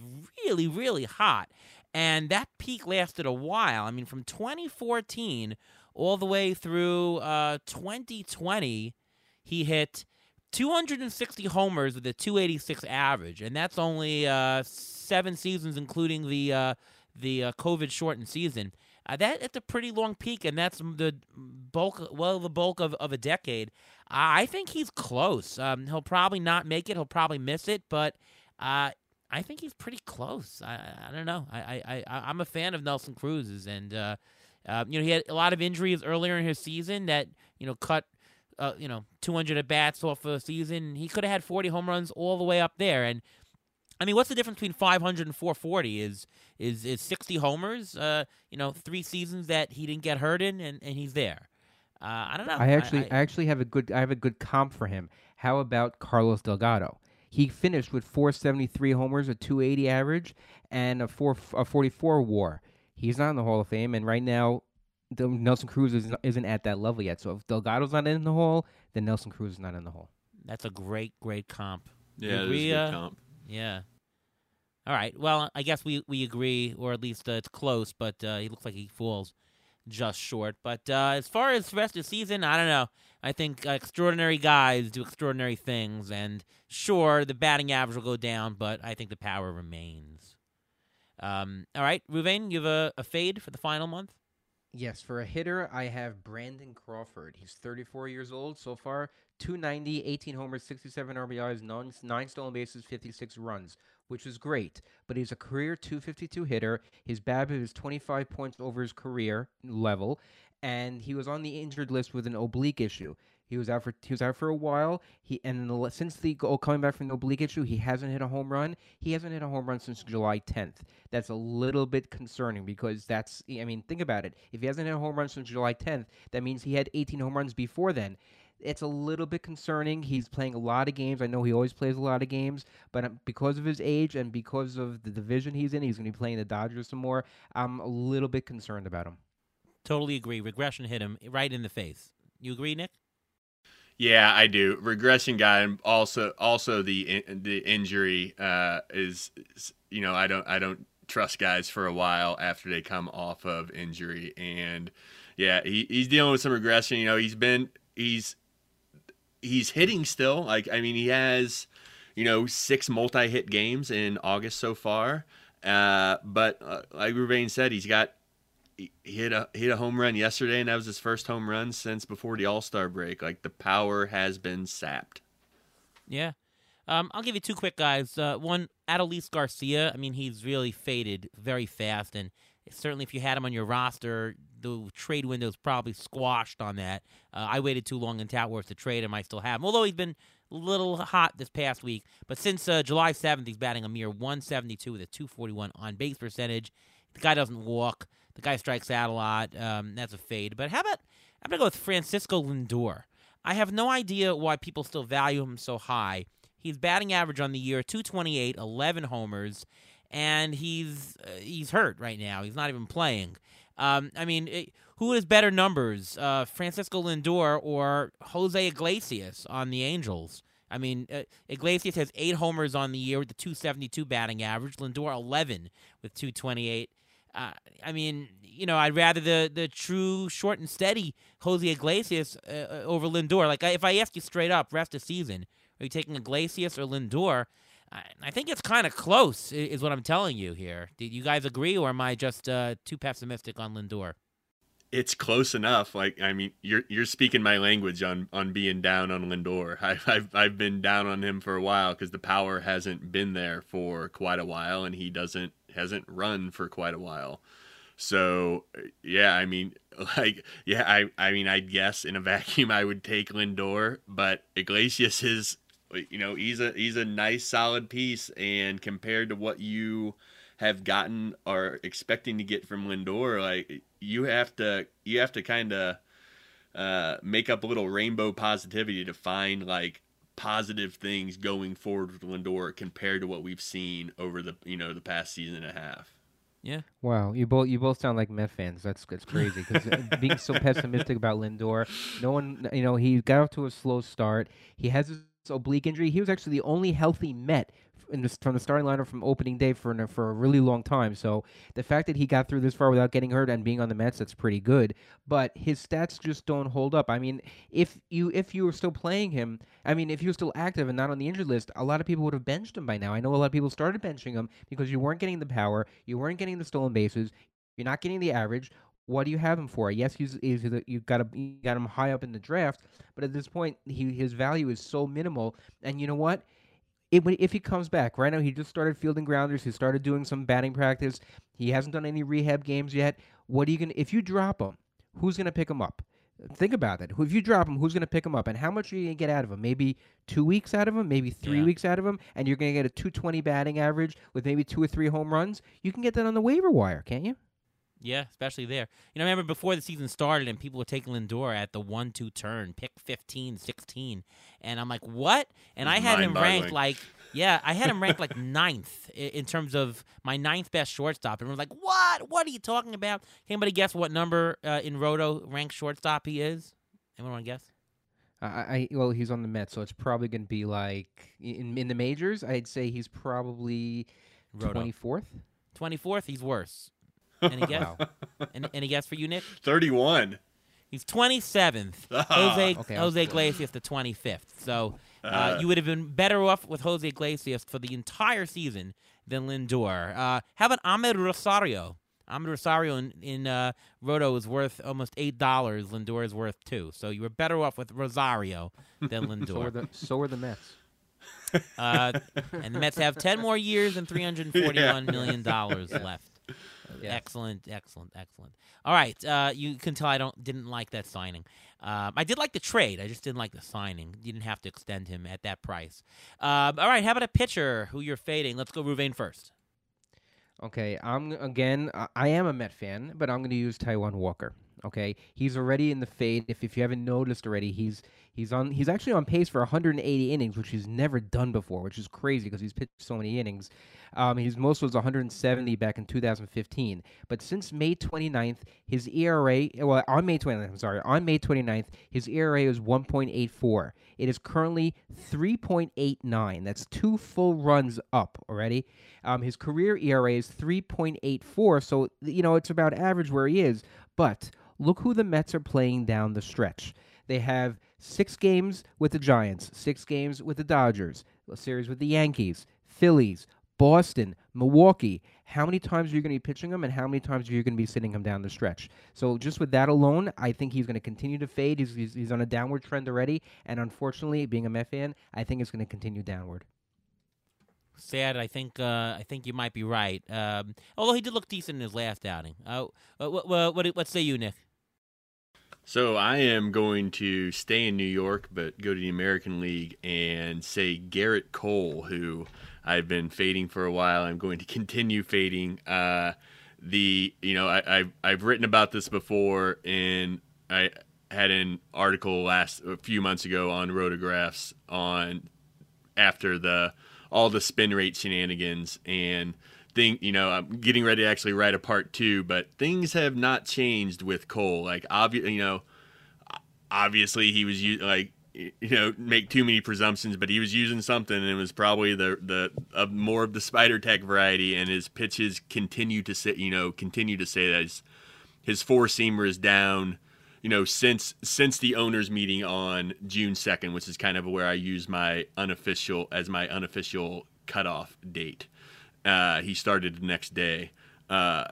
really really hot, and that peak lasted a while. I mean, from 2014 all the way through uh, 2020, he hit 260 homers with a 286 average, and that's only uh, seven seasons, including the uh, the uh, COVID shortened season. Uh, that that's a pretty long peak, and that's the bulk, well, the bulk of, of a decade. I think he's close. Um, he'll probably not make it. He'll probably miss it, but uh, I think he's pretty close. I, I don't know. I, I, I I'm a fan of Nelson Cruz's, and uh, uh, you know he had a lot of injuries earlier in his season that you know cut uh, you know 200 at bats off of the season. He could have had 40 home runs all the way up there, and I mean, what's the difference between 500 and 440? Is is is 60 homers? Uh, you know, three seasons that he didn't get hurt in, and, and he's there. Uh, I don't know. I actually I, I, actually have a good I have a good comp for him. How about Carlos Delgado? He finished with 473 homers, a 280 average, and a four a 44 WAR. He's not in the Hall of Fame, and right now, the, Nelson Cruz is, isn't at that level yet. So if Delgado's not in the Hall, then Nelson Cruz is not in the Hall. that's a great great comp. Yeah, that is agree, a uh, good comp. Yeah. All right. Well, I guess we we agree, or at least uh, it's close. But uh, he looks like he falls just short. But uh, as far as the rest of the season, I don't know. I think extraordinary guys do extraordinary things, and sure, the batting average will go down, but I think the power remains. Um, all right, Ruvain, you have a, a fade for the final month. Yes, for a hitter, I have Brandon Crawford. He's 34 years old so far. 290, 18 homers, 67 RBIs, nine, nine stolen bases, 56 runs, which is great. But he's a career 252 hitter. His BABIP is 25 points over his career level, and he was on the injured list with an oblique issue. He was out for he was out for a while. He and the, since the oh, coming back from the oblique issue, he hasn't hit a home run. He hasn't hit a home run since July 10th. That's a little bit concerning because that's I mean think about it. If he hasn't hit a home run since July 10th, that means he had 18 home runs before then. It's a little bit concerning. He's playing a lot of games. I know he always plays a lot of games, but um, because of his age and because of the division he's in, he's going to be playing the Dodgers some more. I'm a little bit concerned about him. Totally agree. Regression hit him right in the face. You agree, Nick? Yeah, I do. Regression guy, and also also the the injury uh, is, is, you know, I don't I don't trust guys for a while after they come off of injury, and yeah, he, he's dealing with some regression. You know, he's been he's he's hitting still. Like I mean, he has you know six multi hit games in August so far. Uh, but uh, like Ruvain said, he's got he hit a hit a home run yesterday, and that was his first home run since before the All Star break. Like the power has been sapped. Yeah. Um, I'll give you two quick guys. Uh, one, Adolis Garcia. I mean, he's really faded very fast, and certainly if you had him on your roster, the trade window's probably squashed on that. Uh, I waited too long in Tout Wars to trade him. I still have him, although he's been a little hot this past week. But since uh, July 7th, he's batting a mere 172 with a 241 on base percentage. The guy doesn't walk. The guy strikes out a lot. Um, that's a fade. But how about I'm gonna go with Francisco Lindor. I have no idea why people still value him so high. He's batting average on the year 228, 11 homers, and he's uh, he's hurt right now. He's not even playing. Um, I mean, it, who has better numbers, uh, Francisco Lindor or Jose Iglesias on the Angels? I mean, uh, Iglesias has eight homers on the year with the 272 batting average. Lindor 11 with 228. Uh, I mean, you know, I'd rather the the true short and steady Jose Iglesias uh, uh over Lindor. Like, if I ask you straight up, rest of season, are you taking Iglesias or Lindor? I, think it's kind of close, is what I'm telling you here. Do you guys agree, or am I just uh, too pessimistic on Lindor? It's close enough. Like, I mean, you're you're speaking my language on on being down on Lindor. <laughs> I, I've I've been down on him for a while because the power hasn't been there for quite a while, and he doesn't hasn't run for quite a while. So yeah, I mean, <laughs> like yeah, I I mean, I guess in a vacuum I would take Lindor, but Iglesias is you know he's a he's a nice solid piece, and compared to what you have gotten or expecting to get from Lindor, like you have to you have to kind of uh, make up a little rainbow positivity to find like positive things going forward with Lindor compared to what we've seen over the you know the past season and a half. Yeah. Wow, you both you both sound like Met fans. That's that's crazy because uh, being so pessimistic about Lindor, no one you know he got off to a slow start. He has this oblique injury. He was actually the only healthy Met this, from the starting lineup from opening day for for a really long time. So the fact that he got through this far without getting hurt and being on the Mets, that's pretty good. But his stats just don't hold up. I mean, if you if you were still playing him, I mean, if he was still active and not on the injured list, a lot of people would have benched him by now. I know a lot of people started benching him because you weren't getting the power, you weren't getting the stolen bases, you're not getting the average. What do you have him for? Yes, he's, he's you got a, you got him high up in the draft, but at this point, he his value is so minimal. And you know what? it, if he comes back right now, he just started fielding grounders. He started doing some batting practice. He hasn't done any rehab games yet. What are you gonna? If you drop him, who's gonna pick him up? Think about that. If you drop him, who's going to pick him up? And how much are you going to get out of him? Maybe two weeks out of him, maybe three yeah. weeks out of him, and you're going to get a 220 batting average with maybe two or three home runs. You can get that on the waiver wire, can't you? Yeah, especially there. You know, I remember before the season started and people were taking Lindor at the 1 2 turn, pick 15, 16. And I'm like, what? And I had him ranked like, yeah, I had him ranked like <laughs> ninth in terms of my ninth best shortstop. And we're like, what? What are you talking about? Can anybody guess what number uh, in Roto ranked shortstop he is? Anyone want to guess? I, I well, he's on the Mets, so it's probably going to be like in in the majors. I'd say he's probably twenty fourth. Twenty fourth. He's worse. Any guess? wow. any, any guess for you, Nick? 31. He's 27th. <laughs> Jose okay, Jose Iglesias the 25th. So uh, uh, you would have been better off with Jose Iglesias for the entire season than Lindor. Uh, how about Amed Rosario? Amed Rosario in, in uh, Roto is worth almost eight dollars. Lindor is worth two. So you were better off with Rosario than <laughs> Lindor. so, are the, so are the Mets. Uh, and the Mets have ten more years and three hundred forty-one <laughs> yeah. million dollars left. Yeah. Excellent, excellent, excellent. All right, uh, you can tell I don't didn't like that signing. Um, I did like the trade. I just didn't like the signing. You didn't have to extend him at that price. Um, all right, how about a pitcher who you're fading? Let's go Ruvain first. Okay, I'm again. I- I am a Met fan, but I'm going to use Taijuan Walker. Okay, he's already in the fade. If if you haven't noticed already, he's he's on. He's actually on pace for 180 innings, which he's never done before, which is crazy because he's pitched so many innings. Um, his most was 170 back in 2015. But since May 29th, his ERA, well, on May 29th, I'm sorry, on May 29th, his ERA was 1.84. It is currently 3.89. That's two full runs up already. Um, his career ERA is 3.84, so you know it's about average where he is. But look who the Mets are playing down the stretch. They have six games with the Giants, six games with the Dodgers, a series with the Yankees, Phillies, Boston, Milwaukee. How many times are you going to be pitching him, and how many times are you going to be sitting him down the stretch? So just with that alone, I think he's going to continue to fade. He's, he's, he's on a downward trend already, and unfortunately, being a Met fan, I think it's going to continue downward. Sad. I think. Uh, I think you might be right. Um, although he did look decent in his last outing. Uh, what, what, what, what say you, Nick? So I am going to stay in New York, but go to the American League and say Gerrit Cole, who I've been fading for a while. I'm going to continue fading. Uh, the you know I, I've I've written about this before, and I had an article last a few months ago on Rotographs on after the all the spin rate shenanigans and thing you know i'm getting ready to actually write a part two but things have not changed with cole. Like obvious you know obviously he was like you know make too many presumptions but he was using something and it was probably the the uh, more of the Spider Tack variety and his pitches continue to say you know continue to say that his, his four seamer is down you know since since the owners meeting on June 2nd which is kind of where I use my unofficial as my unofficial cutoff date uh, he started the next day uh,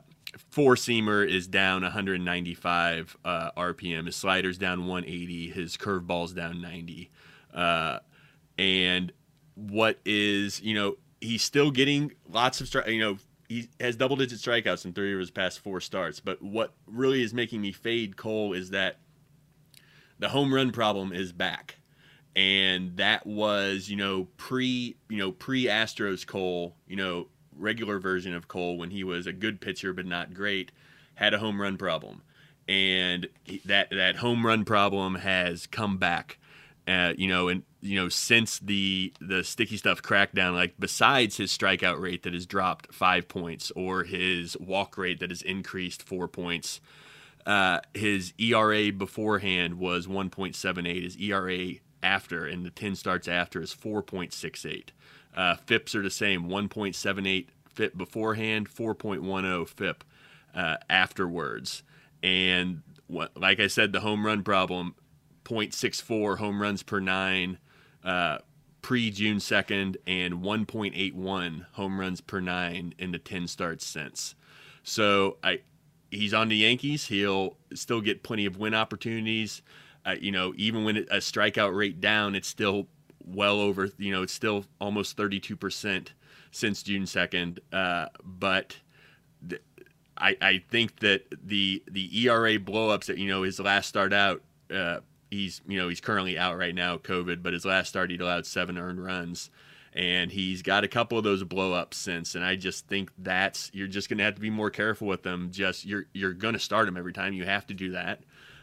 four seamer is down 195 uh, RPM. His slider's down 180. His curveball's down 90. Uh, and what is you know he's still getting lots of stri- you know he has double digit strikeouts in three of his past four starts. But what really is making me fade Cole is that the home run problem is back. And that was, you know, pre, you know, pre Astros Cole, you know, regular version of Cole when he was a good pitcher but not great, had a home run problem, and that that home run problem has come back. Uh, you know, and you know since the the sticky stuff crackdown, like besides his strikeout rate that has dropped five points or his walk rate that has increased four points, uh, his ERA beforehand was 1.78. His ERA after and the 10 starts after is 4.68. Uh, FIPS are the same 1.78 FIP beforehand, 4.10 FIP uh, afterwards. And what, like I said, the home run problem 0.64 home runs per nine uh, pre June 2nd and 1.81 home runs per nine in the 10 starts since. So I, he's on the Yankees. He'll still get plenty of win opportunities. Uh, you know, even when a strikeout rate down, it's still well over, you know, it's still almost 32% since June 2nd. Uh, but th- I, I think that the the ERA blowups that, you know, his last start out, uh, he's, you know, he's currently out right now, COVID, but his last start, he'd allowed seven earned runs. And he's got a couple of those blowups since, and I just think that's you're just to have to be more careful with them. Just you're you're to start them every time. You have to do that.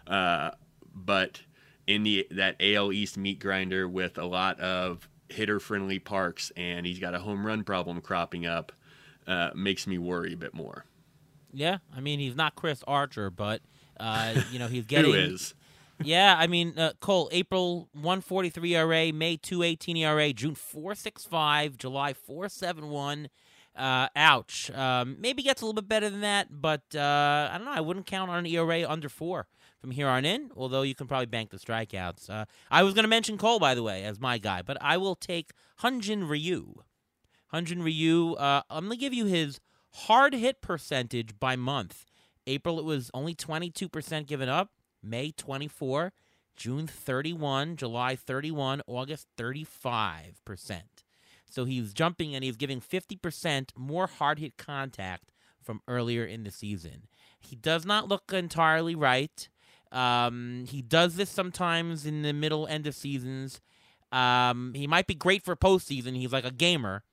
Uh, but in the that AL East meat grinder with a lot of hitter friendly parks and he's got a home run problem cropping up uh, makes me worry a bit more. Yeah, I mean he's not Chris Archer, but uh, <laughs> you know he's getting. Who is? yeah, I mean uh, Cole April one forty three ERA, May two eighteen ERA, June four six five, July four seven one. Uh, ouch. Um, maybe gets a little bit better than that, but uh, I don't know. I wouldn't count on an ERA under four from here on in, although you can probably bank the strikeouts. Uh, I was going to mention Cole, by the way, as my guy, but I will take Hyun-Jin Ryu. Hyun-Jin Ryu, uh, I'm going to give you his hard hit percentage by month. April, it was only 22% given up. May, 24. June, 31. July, 31. August, 35%. So he's jumping and he's giving 50% more hard hit contact from earlier in the season. He does not look entirely right. Um, he does this sometimes in the middle end of seasons. Um, he might be great for postseason. He's like a gamer,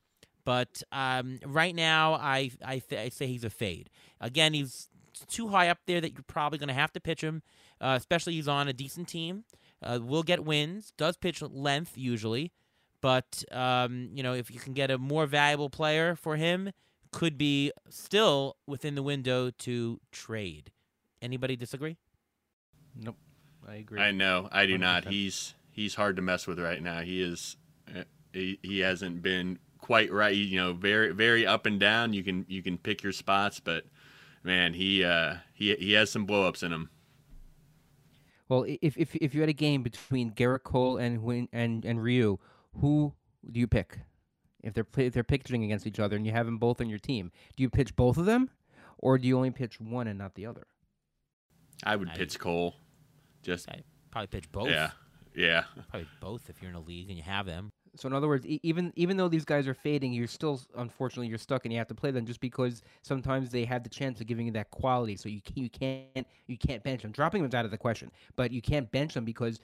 but um, right now I I, th- I say he's a fade. Again, he's too high up there that you're probably going to have to pitch him, uh, especially he's on a decent team. Uh, will get wins. Does pitch length usually, but um, you know if you can get a more valuable player for him, could be still within the window to trade. Anybody disagree? Nope, I agree. I know. I do not. 100%. He's he's hard to mess with right now. He is. uh, He, he hasn't been quite right. You know, very very up and down. You can you can pick your spots, but man, he uh he he has some blowups in him. Well, if if if you had a game between Gerrit Cole and Win- and and Ryu, who do you pick? If they're play, if they're pitching against each other and you have them both on your team, do you pitch both of them, or do you only pitch one and not the other? I would I- pitch Cole. Just I probably pitch both. yeah, yeah. Probably both if you're in a league and you have them. So in other words, e- even even though these guys are fading, you're still unfortunately you're stuck and you have to play them just because sometimes they have the chance of giving you that quality. So you can, you can't you can't bench them. Dropping them's out of the question, but you can't bench them because.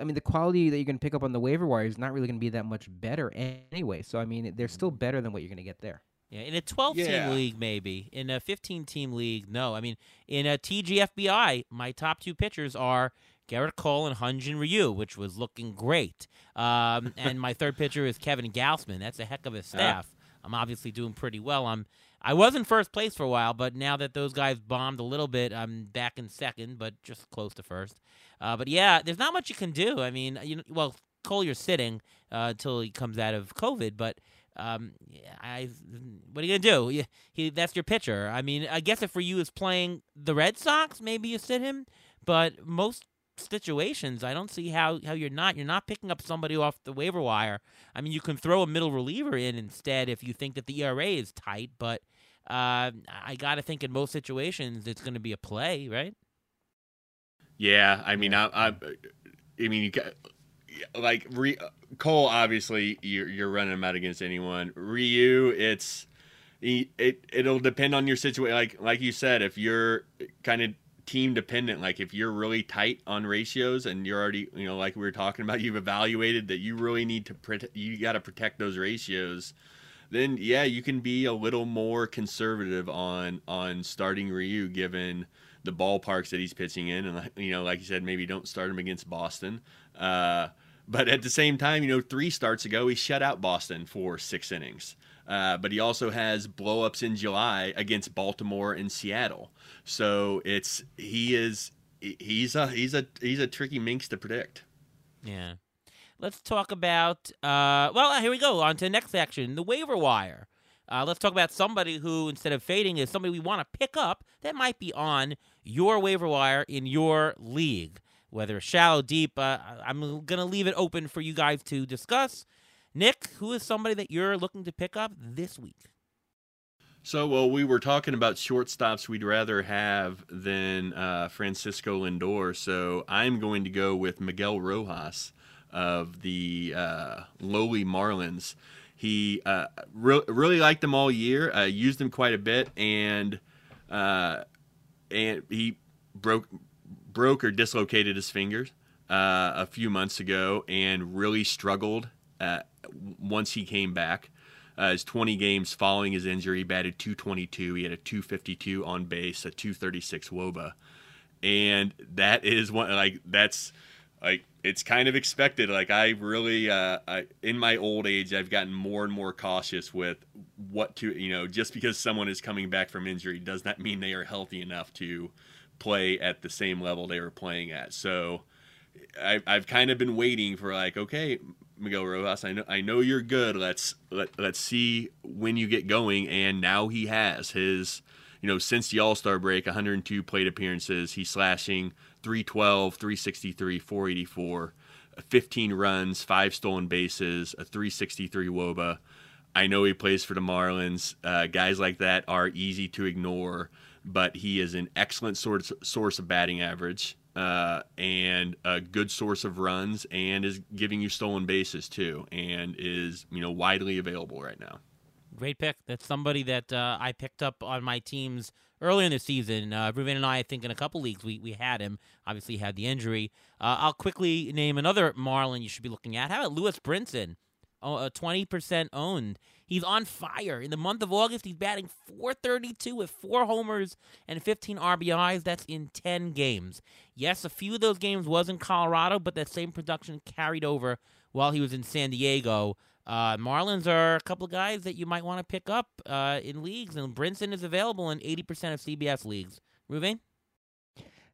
I mean, the quality that you're going to pick up on the waiver wire is not really going to be that much better anyway. So, I mean, they're still better than what you're going to get there. Yeah, in a 12 Yeah. team league, maybe. In a 15 team league, no. I mean, in a TGFBI, my top two pitchers are Gerrit Cole and Hyun-Jin Ryu, which was looking great. Um, <laughs> and my third pitcher is Kevin Gausman. That's a heck of a staff. I'm obviously doing pretty well. I'm I was in first place for a while, but now that those guys bombed a little bit, I'm back in second, but just close to first. Uh, but yeah, there's not much you can do. I mean, you know, well, Cole, you're sitting uh, until he comes out of COVID, but um, yeah, I, what are you gonna do? You, he, that's your pitcher. I mean, I guess if for you is playing the Red Sox, maybe you sit him. But most situations, I don't see how how you're not. You're not picking up somebody off the waiver wire. I mean, you can throw a middle reliever in instead if you think that the ERA is tight. But uh, I got to think in most situations it's going to be a play, right? Yeah, I mean, I, I, I mean, you got like Re, Cole. Obviously, you're you're running him out against anyone. Ryu, it's it it'll depend on your situation. Like like you said, if you're kind of team dependent, like if you're really tight on ratios and you're already, you know, like we were talking about, you've evaluated that you really need to protect. You got to protect those ratios. Then yeah, you can be a little more conservative on on starting Ryu given the ballparks that he's pitching in, and you know, like you said, maybe don't start him against Boston. Uh, but at the same time, you know, three starts ago he shut out Boston for six innings. Uh, but he also has blowups in July against Baltimore and Seattle. So it's he is he's a he's a he's a tricky minx to predict. Yeah. Let's talk about. Uh, well, here we go. On to the next section, the waiver wire. Uh, let's talk about somebody who, instead of fading, is somebody we want to pick up that might be on your waiver wire in your league. Whether shallow, deep, uh, I'm to leave it open for you guys to discuss. Nick, who is somebody that you're looking to pick up this week? So, well, we were talking about shortstops we'd rather have than uh, Francisco Lindor. So I'm going to go with Miguel Rojas of the uh, lowly Marlins. He uh, re- really liked him all year, uh, used him quite a bit, and uh, and he broke broke or dislocated his fingers uh, a few months ago, and really struggled uh, once he came back. Uh, his 20 games following his injury, he batted 222. He had a 252 on base, a 236 woba, and that is one like that's like it's kind of expected. Like I really, uh, I, in my old age, I've gotten more and more cautious with what to you know. Just because someone is coming back from injury does not mean they are healthy enough to play at the same level they were playing at. So I, I've kind of been waiting for like, okay, Miguel Rojas, I know I know you're good. Let's let let's see when you get going. And now he has his, you know, since the All Star break, 102 plate appearances. He's slashing 312, 363, 484, 15 runs, five stolen bases, a 363 WOBA. I know he plays for the Marlins. Uh, guys like that are easy to ignore, but he is an excellent source source of batting average uh, and a good source of runs, and is giving you stolen bases too, and is you know widely available right now. great pick. That's somebody that uh, I picked up on my teams earlier in the season. Uh, Ruvain and I, I think in a couple leagues, we, we had him. Obviously, had the injury. Uh, I'll quickly name another Marlin you should be looking at. How about Lewis Brinson? Oh, uh, 20% owned. He's on fire. In the month of August, he's batting 432 with four homers and 15 RBIs. That's in 10 games. Yes, a few of those games was in Colorado, but that same production carried over while he was in San Diego. Uh, Marlins are a couple of guys that you might want to pick up uh, in leagues, and Brinson is available in 80% of CBS leagues. Ruvain?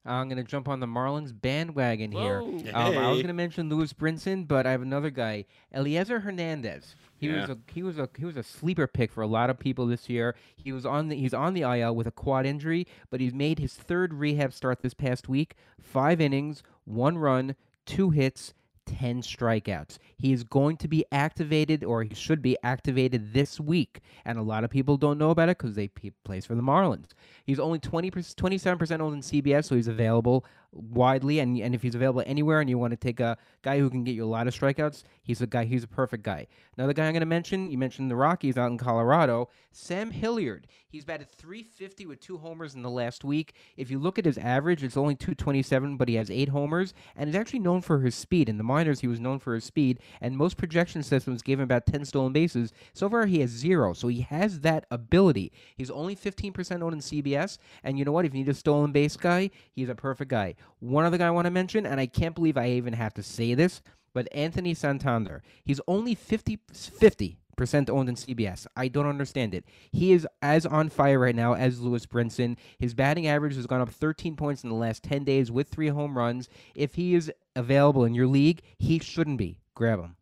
I'm going to jump on the Marlins bandwagon here. Whoa. Yeah. Um, I was going to mention Lewis Brinson, but I have another guy, Elieser Hernandez. He was a he was a he was a sleeper pick for a lot of people this year. He was on the he's on the IL with a quad injury, but he's made his third rehab start this past week. Five innings, one run, two hits, 10 strikeouts. He is going to be activated, or he should be activated this week. And a lot of people don't know about it because they he plays for the Marlins. He's only 20 27% owned in CBS, so he's available widely. And, and if he's available anywhere and you want to take a guy who can get you a lot of strikeouts, he's a guy, he's a perfect guy. Another guy I'm going to mention, you mentioned the Rockies out in Colorado, Sam Hilliard. He's batted 350 with two homers in the last week. If you look at his average, it's only 227, but he has eight homers, and he's actually known for his speed. In the minors, he was known for his speed, and most projection systems gave him about 10 stolen bases. So far, he has zero, so he has that ability. He's only 15% owned in CBS, and you know what? If you need a stolen base guy, he's a perfect guy. One other guy I want to mention, and I can't believe I even have to say this, but Anthony Santander. He's only 50 50 percent owned in CBS. I don't understand it. He is as on fire right now as Lewis Brinson. His batting average has gone up 13 points in the last 10 days with three home runs. If he is available in your league, he shouldn't be. Grab him.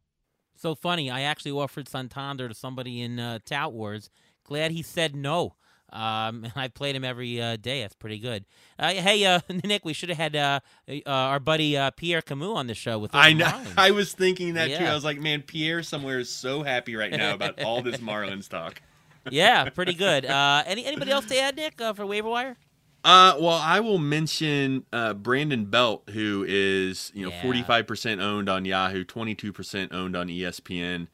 So funny. I actually offered Santander to somebody in uh, Tout Wars. Glad he said no. Um, <laughs> and I played him every uh, day. That's pretty good. Uh, hey, uh, <laughs> Nick, we should have had uh, uh, our buddy uh, Pierre Camus on the show with us. I know. Marlins. <laughs> I was thinking that too. I was like, man, Pierre somewhere is so happy right now about all this Marlins talk. yeah, pretty good. Uh, any anybody else to add, Nick, uh, for waiver wire? Uh, well, I will mention uh, Brandon Belt, who is you know forty five percent owned on Yahoo, twenty two percent owned on ESPN.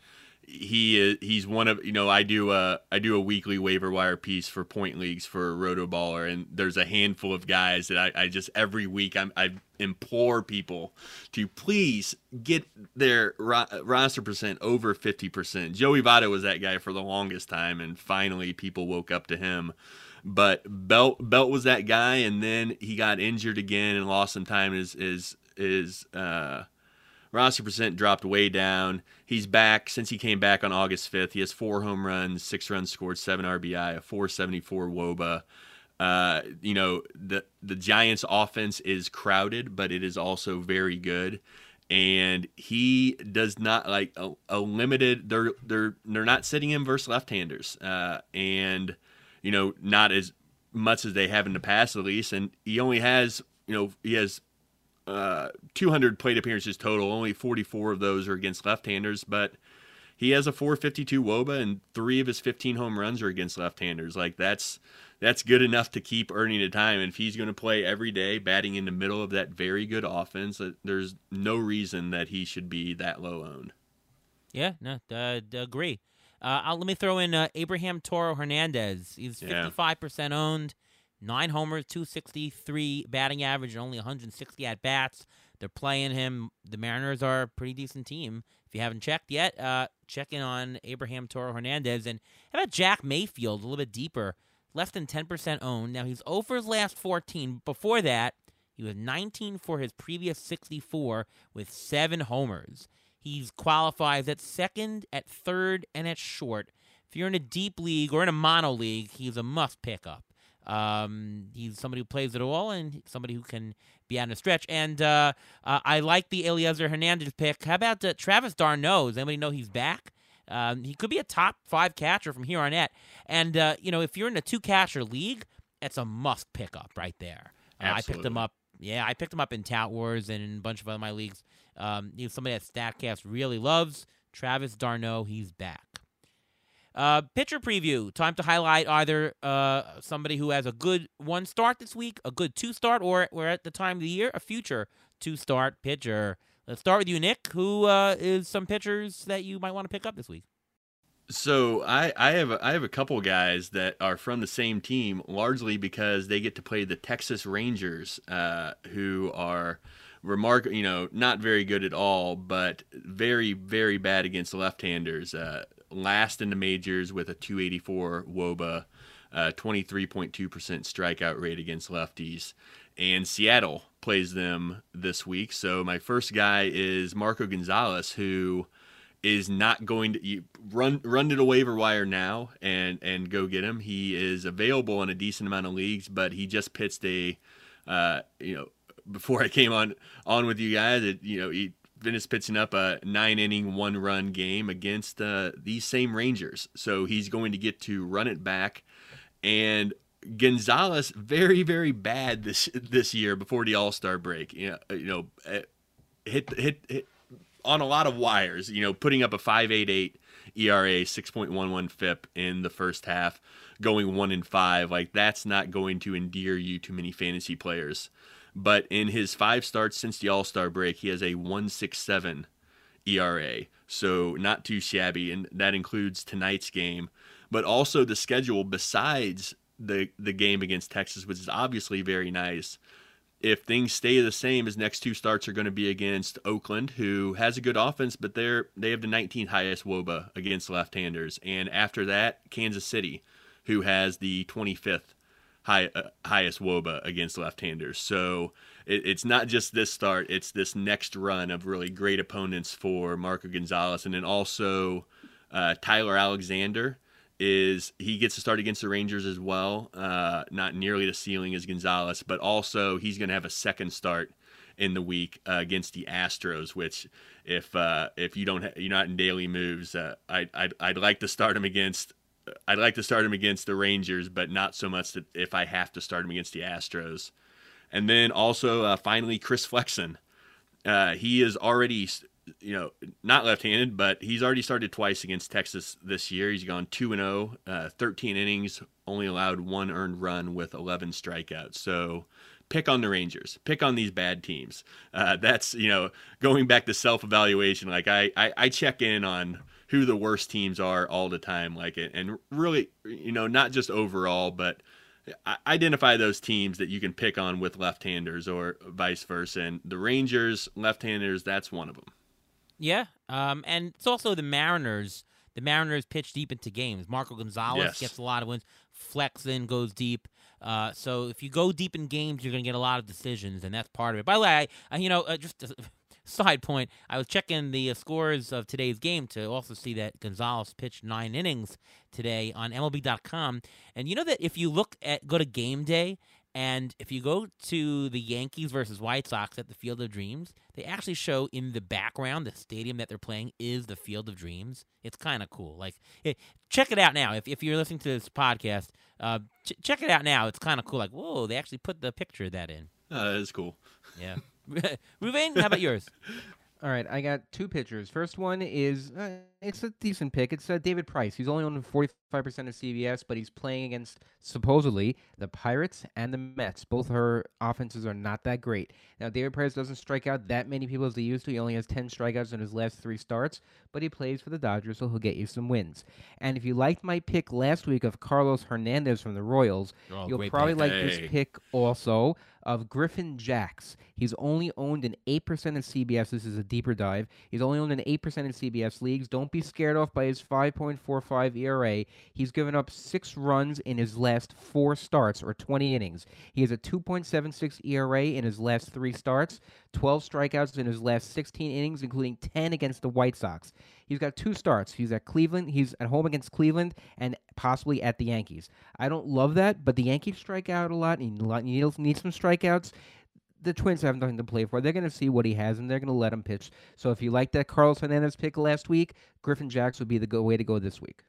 He is he's one of you know I do a I do a weekly waiver wire piece for point leagues for Rotoballer, and there's a handful of guys that I, I just every week I'm, I implore people to please get their ro- roster percent over fifty percent. Joey Votto was that guy for the longest time, and finally people woke up to him. But Belt Belt was that guy, and then he got injured again and lost some time. Is is is uh, roster percent dropped way down. He's back since he came back on August fifth. He has four home runs, six runs scored, seven RBI, a four seventy four WOBA. Uh, you know the the Giants' offense is crowded, but it is also very good. And he does not like a, a limited. They're they're they're not sitting him versus left-handers, uh, and you know not as much as they have in the past at least. And he only has you know he has uh, 200 plate appearances total. Only 44 of those are against left-handers, but he has a 452 woba and three of his 15 home runs are against left-handers. Like that's that's good enough to keep earning the time. And if he's going to play every day, batting in the middle of that very good offense, uh, there's no reason that he should be that low owned. Yeah, no, uh, agree. Uh, I'll, let me throw in uh, Abraham Toro Hernandez. He's 55% owned, nine homers, 263 batting average, and only 160 at bats. They're playing him. The Mariners are a pretty decent team. If you haven't checked yet, uh, check in on Abraham Toro Hernandez. And how about Jack Mayfield, a little bit deeper, less than 10% owned. Now he's over his last 14. Before that, he was 19 for his previous 64 with seven homers. He qualifies at second, at third, and at short. If you're in a deep league or in a mono league, he's a must pick up. Um, he's somebody who plays it all and somebody who can be out in a stretch. And uh, uh, I like the Elieser Hernandez pick. How about uh, Travis d'Arnaud? Does anybody know he's back? Um, he could be a top five catcher from here on out. And, uh, you know, if you're in a two catcher league, it's a must pick up right there. Uh, I picked him up. Yeah, I picked him up in Tout Wars and in a bunch of other my leagues. Um, he's somebody that Statcast really loves. Travis d'Arnaud, he's back. Uh, pitcher preview. Time to highlight either uh, somebody who has a good one start this week, a good two start, or we're at the time of the year, a future two start pitcher. Let's start with you, Nick. Who uh, is some pitchers that you might want to pick up this week? So I, I have a, I have a couple guys that are from the same team, largely because they get to play the Texas Rangers, uh, who are remark you know not very good at all, but very very bad against left-handers. Uh, last in the majors with a 284 WOBA, uh, 23.2% strikeout rate against lefties, and Seattle plays them this week. So my first guy is Marco Gonzales, who is not going to run run to the waiver wire now and and go get him. He is available in a decent amount of leagues, but he just pitched a uh, you know before I came on on with you guys, it, you know he finished pitching up a nine inning one run game against uh, these same Rangers, so he's going to get to run it back and. Gonzales very very bad this this year before the All Star break. You know, you know, eh, hit hit hit on a lot of wires, you know, putting up a 5.88 ERA, 6.11 FIP in the first half, going 1 in 5, like that's not going to endear you to many fantasy players. But in his 5 starts since the All-Star break, he has a 167 ERA. So not too shabby and that includes tonight's game, but also the schedule besides the the game against Texas, which is obviously very nice. If things stay the same, his next two starts are going to be against Oakland, who has a good offense, but they're they have the 19th highest WOBA against left-handers, and after that, Kansas City, who has the 25th high, uh, highest WOBA against left-handers. So it, it's not just this start; it's this next run of really great opponents for Marco Gonzales, and then also uh, Tyler Alexander is he gets to start against the Rangers as well. Uh, not nearly the ceiling as Gonzales, but also he's going to have a second start in the week uh, against the Astros. Which, if uh, if you don't ha- you're not in daily moves, uh, I I'd, I'd like to start him against. I'd like to start him against the Rangers, but not so much that if I have to start him against the Astros. And then also uh, finally Chris Flexen. Uh, he is already you know, not left-handed, but he's already started twice against Texas this year. He's gone 2 and 0, uh, 13 innings, only allowed one earned run with 11 strikeouts. So pick on the Rangers, pick on these bad teams. Uh, that's, you know, going back to self-evaluation. Like I, I, I check in on who the worst teams are all the time, like it, and really, you know, not just overall, but identify those teams that you can pick on with left-handers or vice versa. And the Rangers, left-handers, that's one of them. Yeah, um, and it's also the Mariners. The Mariners pitch deep into games. Marco Gonzales Yes. gets a lot of wins. Flexen goes deep. Uh, so if you go deep in games, you're going to get a lot of decisions, and that's part of it. By the way, I, I you know, uh, just a side point, I was checking the uh, scores of today's game to also see that Gonzales pitched nine innings today on MLB.com, and you know that if you look at go to game day and if you go to the Yankees versus White Sox at the Field of Dreams, they actually show in the background the stadium that they're playing is the Field of Dreams. It's kind of cool. Like, eh, check it out now. If if you're listening to this podcast, uh, ch- check it out now. It's kind of cool. Like, whoa, they actually put the picture of that in. Uh, that is cool. Yeah. <laughs> <laughs> Ruvain, how about yours? <laughs> All right, I got two pitchers. First one is uh, it's a decent pick. It's uh, David Price. He's only on 45% of CBS, but he's playing against supposedly the Pirates and the Mets. Both her offenses are not that great. Now, David Price doesn't strike out that many people as he used to. He only has 10 strikeouts in his last three starts, but he plays for the Dodgers, so he'll get you some wins. And if you liked my pick last week of Carlos Hernandez from the Royals, Oh, you'll probably pick. like Hey. this pick also of Griffin Jax. He's only owned in 8% of CBS. This is a deeper dive. He's only owned in 8% of CBS leagues. Don't be scared off by his 5.45 ERA. He's given up six runs in his last four starts, or 20 innings. He has a 2.76 ERA in his last three starts, 12 strikeouts in his last 16 innings, including 10 against the White Sox. He's got two starts. He's at Cleveland. He's at home against Cleveland and possibly at the Yankees. I don't love that, but the Yankees strike out a lot. And he needs some strikeouts. The Twins have nothing to play for. They're going to see what he has, and they're going to let him pitch. So if you like that Carlos Hernandez pick last week, Griffin Jax would be the go- way to go this week.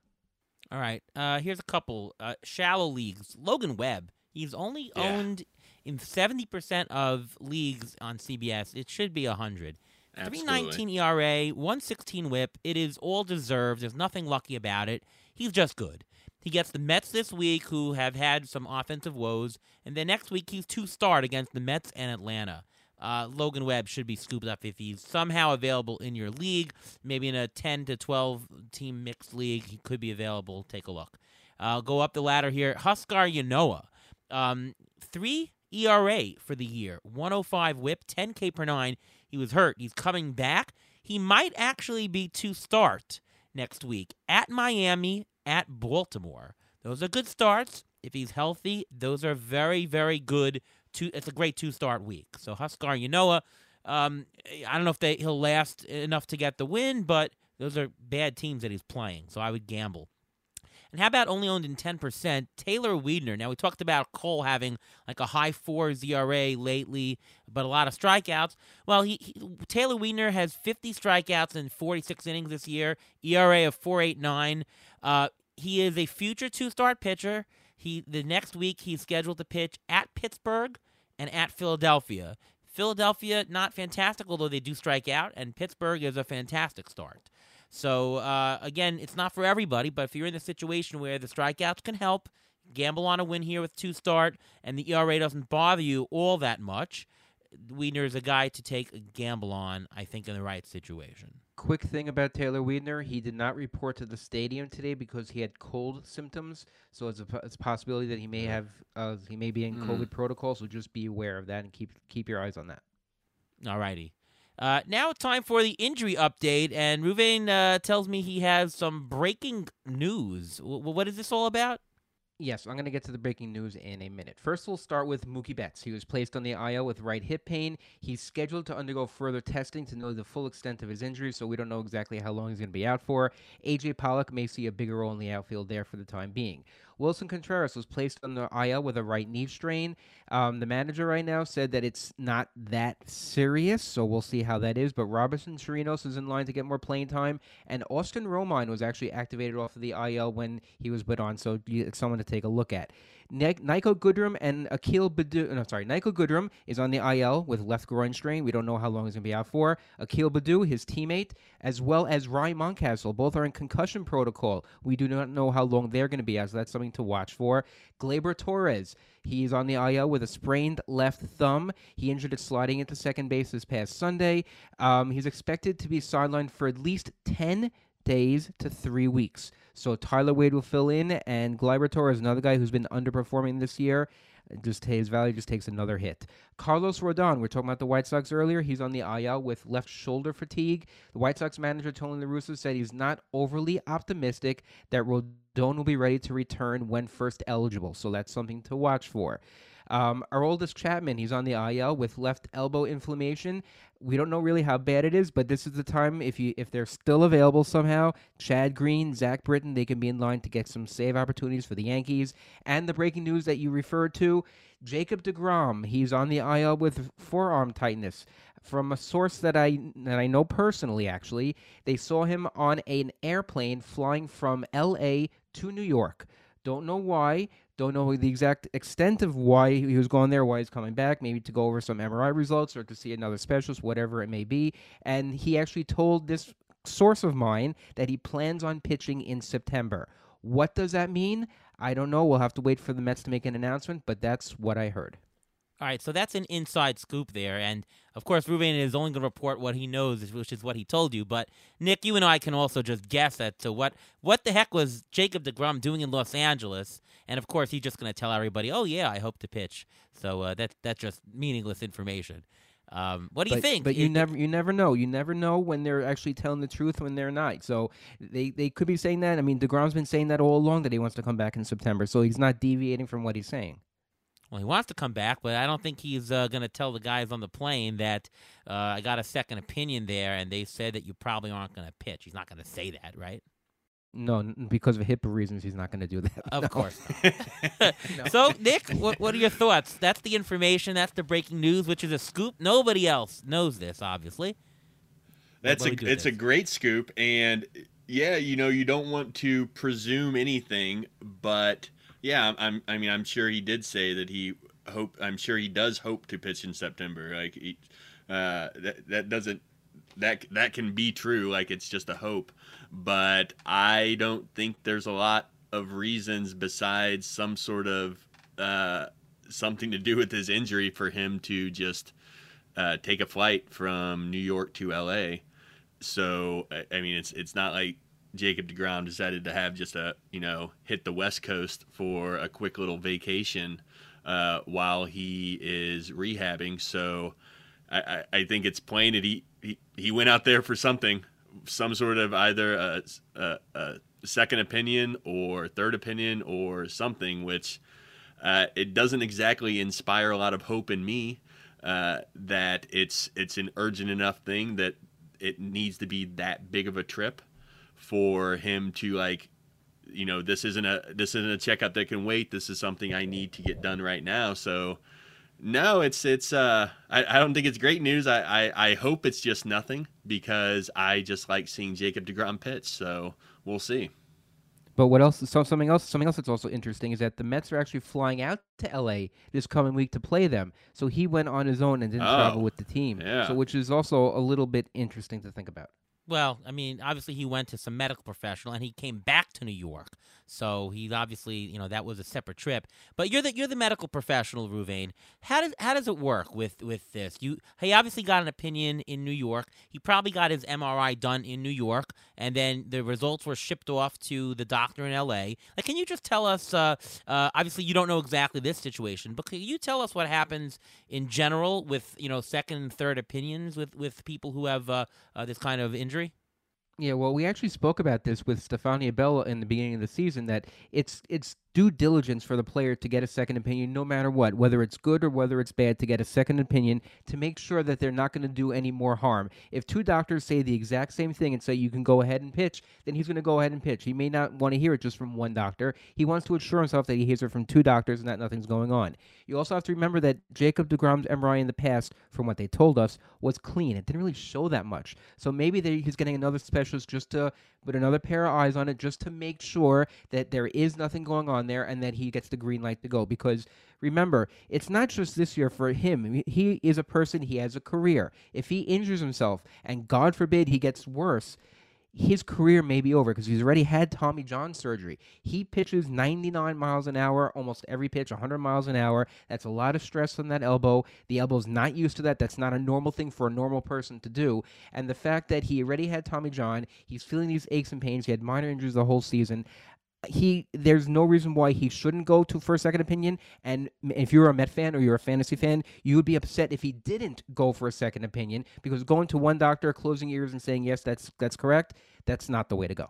All right. Uh, here's a couple uh, shallow leagues. Logan Webb. He's only Yeah. owned in 70% of leagues on CBS. It should be 100. Absolutely. 319 ERA, 116 whip. It is all deserved. There's nothing lucky about it. He's just good. He gets the Mets this week, who have had some offensive woes, and then next week he's two start against the Mets and Atlanta. uh, Logan Webb should be scooped up if he's somehow available in your league. Maybe in a 10 to 12 team mixed league, he could be available. Take a look. I'll go up the ladder here. Huascar Ynoa, um, three ERA for the year, 105 WHIP, 10K per nine. He was hurt. He's coming back. He might actually be to start next week at Miami, at Baltimore. Those are good starts. If he's healthy, those are very, very good. Two, it's a great two-start week. So Huascar Ynoa, um, I don't know if they, he'll last enough to get the win, but those are bad teams that he's playing. So I would gamble. And how about only owned in 10%? Taylor Widener. Now, we talked about Cole having like a high four ERA lately, but a lot of strikeouts. Well, he, he, Taylor Widener has 50 strikeouts in 46 innings this year, ERA of 4.89. Uh, he is a future two-start pitcher. He the next week he's scheduled to pitch at Pittsburgh and at Philadelphia. Philadelphia not fantastic, although they do strike out, and Pittsburgh is a fantastic start. So uh, again, it's not for everybody, but if you're in the situation where the strikeouts can help, gamble on a win here with two start, and the ERA doesn't bother you all that much. Widener is a guy to take a gamble on, I think, in the right situation. Quick thing about Taylor Widener, he did not report to the stadium today because he had cold symptoms. So it's a, it's a possibility that he may have uh, he may be in Mm. COVID protocol. So just be aware of that and keep keep your eyes on that. All righty. Uh, now time for the injury update, and Ruvain uh, tells me he has some breaking news. W- what is this all about? Yes, I'm going to get to the breaking news in a minute. First, we'll start with Mookie Betts. He was placed on the IL with right hip pain. He's scheduled to undergo further testing to know the full extent of his injury, so we don't know exactly how long he's going to be out for. AJ Pollock may see a bigger role in the outfield there for the time being. Willson Contreras was placed on the IL with a right knee strain. Um, the manager right now said that it's not that serious, so we'll see how that is. But Robinson Chirinos is in line to get more playing time, and Austin Romine was actually activated off of the IL when he was put on, so someone to take a look at. Ni- Niko Goodrum and Akil Baddoo. No, sorry, Niko Goodrum is on the IL with left groin strain. We don't know how long he's going to be out for. Akil Baddoo, his teammate, as well as Ryan Mountcastle, both are in concussion protocol. We do not know how long they're going to be out, so that's something to watch for. Gleyber Torres, he's on the IL with a sprained left thumb. He injured it sliding into second base this past Sunday. Um, he's expected to be sidelined for at least 10 days to three weeks. So Tyler Wade will fill in, and Gleyber Torres, another guy who's been underperforming this year, just his value just takes another hit. Carlos Rodon, we are talking about the White Sox earlier. He's on the IL with left shoulder fatigue. The White Sox manager Tony La Russa said he's not overly optimistic that Rodon will be ready to return when first eligible. So that's something to watch for. Um, Aroldis Chapman, he's on the IL with left elbow inflammation. We don't know really how bad it is, but this is the time if you if they're still available somehow. Chad Green, Zach Britton, they can be in line to get some save opportunities for the Yankees. And the breaking news that you referred to, Jacob deGrom, he's on the IL with forearm tightness. From a source that I that I know personally, actually, they saw him on an airplane flying from L.A. to New York. Don't know why. Don't know the exact extent of why he was going there, why he's coming back, maybe to go over some MRI results or to see another specialist, whatever it may be. And he actually told this source of mine that he plans on pitching in September. What does that mean? I don't know. We'll have to wait for the Mets to make an announcement, but that's what I heard. All right, so that's an inside scoop there, and of course, Ruvain is only going to report what he knows, which is what he told you. But Nick, you and I can also just guess at to what what the heck was Jacob deGrom doing in Los Angeles, and of course, he's just going to tell everybody, "Oh yeah, I hope to pitch." So uh, that that's just meaningless information. Um, what do you think? But you It- never, you never know. You never know when they're actually telling the truth when they're not. So they, they could be saying that. I mean, deGrom's been saying that all along that he wants to come back in September. So he's not deviating from what he's saying. Well, he wants to come back, but I don't think he's uh, going to tell the guys on the plane that uh, I got a second opinion there, and they said that you probably aren't going to pitch. He's not going to say that, right? No, n- because of HIPAA reasons, he's not going to do that. <laughs> Of No. course. <laughs> <laughs> So, Nick, what, what are your thoughts? That's the information. That's the breaking news, which is a scoop. Nobody else knows this, obviously. That's a Nobody do it's a this. great scoop, and yeah, you know, you don't want to presume anything, but yeah, I'm, I'm I mean, I'm sure he did say that he hope. I'm sure he does hope to pitch in September. Like, he, uh, that that doesn't that that can be true. Like, it's just a hope, but I don't think there's a lot of reasons besides some sort of uh, something to do with his injury for him to just uh, take a flight from New York to L.A. So I, mean, it's it's not like Jacob deGrom decided to have just a you know hit the West Coast for a quick little vacation uh, while he is rehabbing. So I, I, I think it's plain that he, he he went out there for something, some sort of either a, a, a second opinion or third opinion or something, which uh, it doesn't exactly inspire a lot of hope in me uh, that it's it's an urgent enough thing that it needs to be that big of a trip for him to like you know this isn't a this isn't a checkup that can wait. This is something i need to get done right now. So no it's it's uh i, I don't think it's great news I, I i hope it's just nothing because i just like seeing jacob deGrom pitch so we'll see But what else? So something else. Something else that's also interesting is that the Mets are actually flying out to L.A. this coming week to play them. So he went on his own and didn't travel Oh, with the team. yeah. So which is also a little bit interesting to think about. Well, I mean, obviously he went to some medical professional and he came back to New York. So he's obviously, you know, that was a separate trip. But you're the you're the medical professional, Ruvain. How does how does it work with with this? You he obviously got an opinion in New York. He probably got his MRI done in New York, and then the results were shipped off to the doctor in L.A. Like, can you just tell us? Uh, uh, obviously, you don't know exactly this situation, but can you tell us what happens in general with you know second and third opinions with with people who have uh, uh, this kind of injury? Yeah, well, we actually spoke about this with Stephania Bell in the beginning of the season that it's it's due diligence for the player to get a second opinion no matter what, whether it's good or whether it's bad, to get a second opinion to make sure that they're not going to do any more harm. If two doctors say the exact same thing and say you can go ahead and pitch, then he's going to go ahead and pitch. He may not want to hear it just from one doctor. He wants to assure himself that he hears it from two doctors and that nothing's going on. You also have to remember that Jacob deGrom's MRI in the past, from what they told us, was clean. It didn't really show that much. So maybe they, he's getting another specialist just to put another pair of eyes on it, just to make sure that there is nothing going on there and that he gets the green light to go. Because remember, it's not just this year for him. He is a person, he has a career. If he injures himself, and God forbid he gets worse, his career may be over because he's already had Tommy John surgery. He pitches 99 miles an hour, almost every pitch 100 miles an hour. That's a lot of stress on that elbow. The elbow's not used to that. That's not a normal thing for a normal person to do. And the fact that he already had Tommy John, he's feeling these aches and pains. He had minor injuries the whole season he there's no reason why he shouldn't go to for a second opinion. And if you're a Met fan or you're a fantasy fan you would be upset if he didn't go for a second opinion. Because going to one doctor closing ears and saying yes that's that's correct that's not the way to go.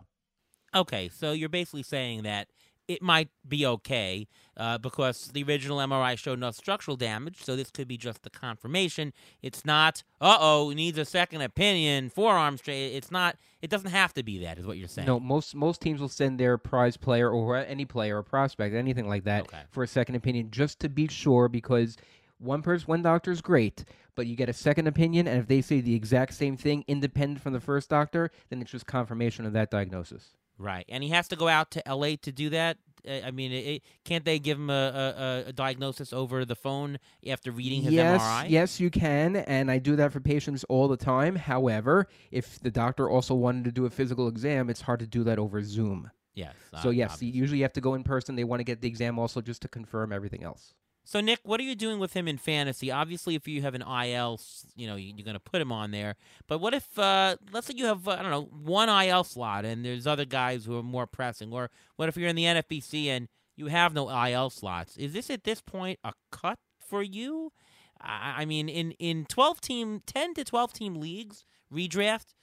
Okay, so you're basically saying that it might be okay uh, because the original MRI showed no structural damage, so this could be just the confirmation. It's not, uh oh, needs a second opinion, forearm straight. It's not, it doesn't have to be that, is what you're saying. no most most teams will send their prize player or any player or prospect anything like that Okay. for a second opinion just to be sure because one person one doctor is great but you get a second opinion and if they say the exact same thing independent from the first doctor then it's just confirmation of that diagnosis Right, and he has to go out to L.A. to do that. Uh, I mean, it, can't they give him a, a, a diagnosis over the phone after reading his yes, MRI? Yes, you can, and I do that for patients all the time. However, if the doctor also wanted to do a physical exam, it's hard to do that over Zoom. Yes. so uh, yes, obviously. you have to go in person. They want to get the exam also just to confirm everything else. So Nick, what are you doing with him in fantasy? Obviously, if you have an IL, you know you- you're going to put him on there. But what if, uh, let's say you have, uh, I don't know, one IL slot, and there's other guys who are more pressing, or what if you're in the NFBC and you have no IL slots? Is this at this point a cut for you? I, I mean, in in 12 team, 10 to 12 team leagues redraft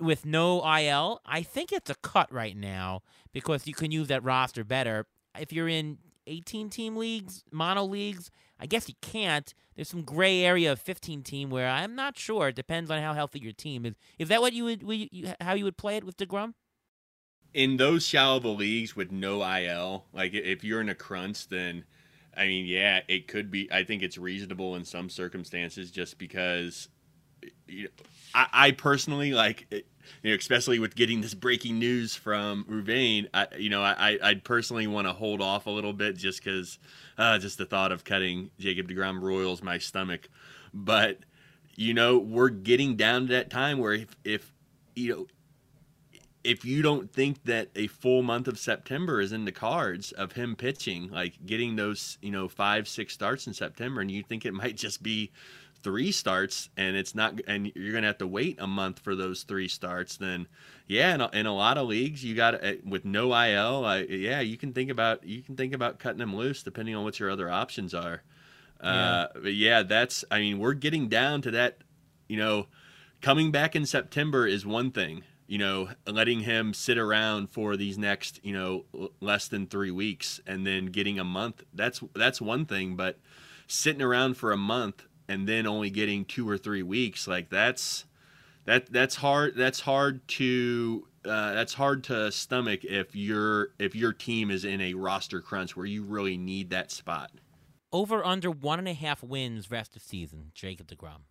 with no IL, I think it's a cut right now because you can use that roster better. If you're in 18 team leagues, mono leagues, I guess you can't. There's some gray area of 15 team where I'm not sure. It depends on how healthy your team is. Is that what you would, would you, how you would play it with deGrom? in those shallow leagues with no IL, like if you're in a crunch, then I mean, yeah, it could be. I think it's reasonable in some circumstances, just because you know, I, I personally like, it, you know, especially with getting this breaking news from Ruvain, I, you know, I I'd personally want to hold off a little bit just because, uh, just the thought of cutting Jacob deGrom royals my stomach, but you know, we're getting down to that time where if if you know if you don't think that a full month of September is in the cards of him pitching, like getting those, you know, five, six starts in September, and you think it might just be three starts and it's not and you're gonna have to wait a month for those three starts then yeah in a, in a lot of leagues you got with no il I, yeah you can think about you can think about cutting them loose depending on what your other options are yeah. uh but yeah that's i mean we're getting down to that you know coming back in september is one thing you know letting him sit around for these next you know less than three weeks and then getting a month that's that's one thing but sitting around for a month and then only getting two or three weeks like that's that that's hard that's hard to uh, that's hard to stomach if your if your team is in a roster crunch where you really need that spot. Over under one and a half wins rest of season jacob deGrom.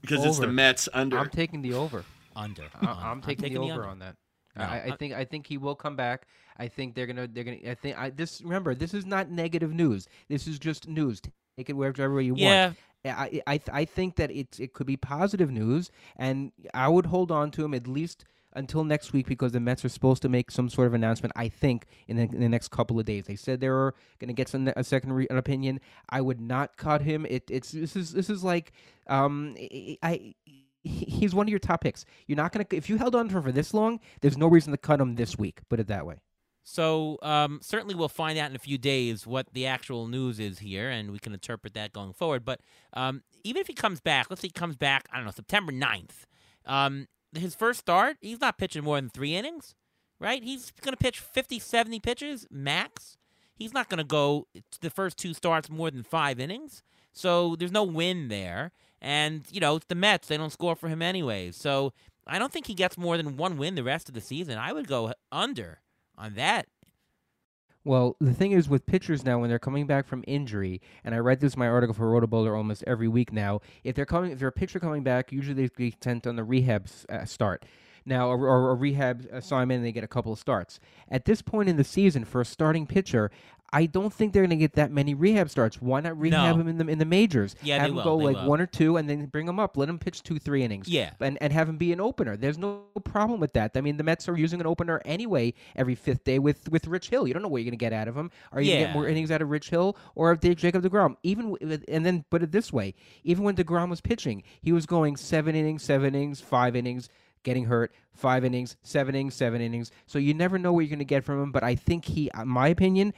Because it's the mets under. I'm taking the over. Under. I, am I'm, taking, taking the over on that no, I, I, think I think he will come back. I think they're gonna they're gonna. I think I this remember this is not negative news. This is just news. Take it wherever you yeah. want. I I I think that it's it could be positive news, and I would hold on to him at least until next week because the Mets are supposed to make some sort of announcement. I think in the, in the next couple of days, they said they were going to get some a second re- an opinion. I would not cut him. It it's this is this is like um I. He's one of your top picks. You're not gonna if you held on to him for this long. There's no reason to cut him this week. Put it that way. So um, certainly we'll find out in a few days what the actual news is here, and we can interpret that going forward. But um, even if he comes back, let's say he comes back, I don't know, September 9th, um, his first start, he's not pitching more than three innings, right? He's going to pitch 50, 70 pitches max. He's not going to go the first two starts more than five innings. So there's no win there. And, you know, it's the Mets. They don't score for him anyways. So I don't think he gets more than one win the rest of the season. I would go under on that. Well, the thing is with pitchers now when they're coming back from injury, and I write this my article for Rotoballer almost every week now. If they're coming, if they're a pitcher coming back, usually they get sent on the rehab uh, start. Now, or a rehab assignment, and they get a couple of starts. At this point in the season, for a starting pitcher, I don't think they're going to get that many rehab starts. Why not rehab no. him in the in the majors? Yeah, have they him will. go they like will. one or two, and then bring him up. Let him pitch two, three innings. Yeah, and and have him be an opener. There's no problem with that. I mean, the Mets are using an opener anyway every fifth day with with Rich Hill. You don't know what you're going to get out of him. Are you yeah. going to get more innings out of Rich Hill or of Jacob deGrom? Even and then put it this way: even when deGrom was pitching, he was going seven innings, seven innings, five innings getting hurt, five innings, seven innings, seven innings. So you never know what you're going to get from him. But I think he, in my opinion,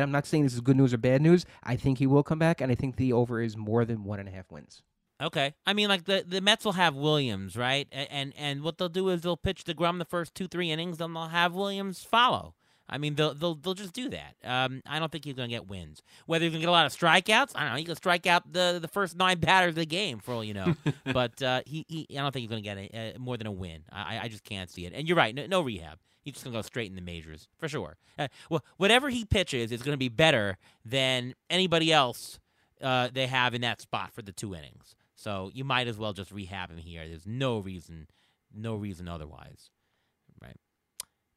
I'm not saying this is good news or bad news. I think he will come back, and I think the over is more than one and a half wins. Okay, I mean, like the the Mets will have Williams, right? And and, and what they'll do is they'll pitch deGrom the first two three innings, then they'll have Williams follow. I mean, they'll they'll they'll just do that. Um, I don't think he's gonna get wins. Whether he's gonna get a lot of strikeouts, I don't know. He can strike out the the first nine <laughs> batters of the game for all you know. <laughs> but uh, he, he, I don't think he's gonna get a, uh, more than a win. I I just can't see it. And you're right, no, no rehab. He's just gonna go straight in the majors for sure. Uh, well, whatever he pitches is gonna be better than anybody else uh, they have in that spot for the two innings. So you might as well just rehab him here. There's no reason, no reason otherwise. Right.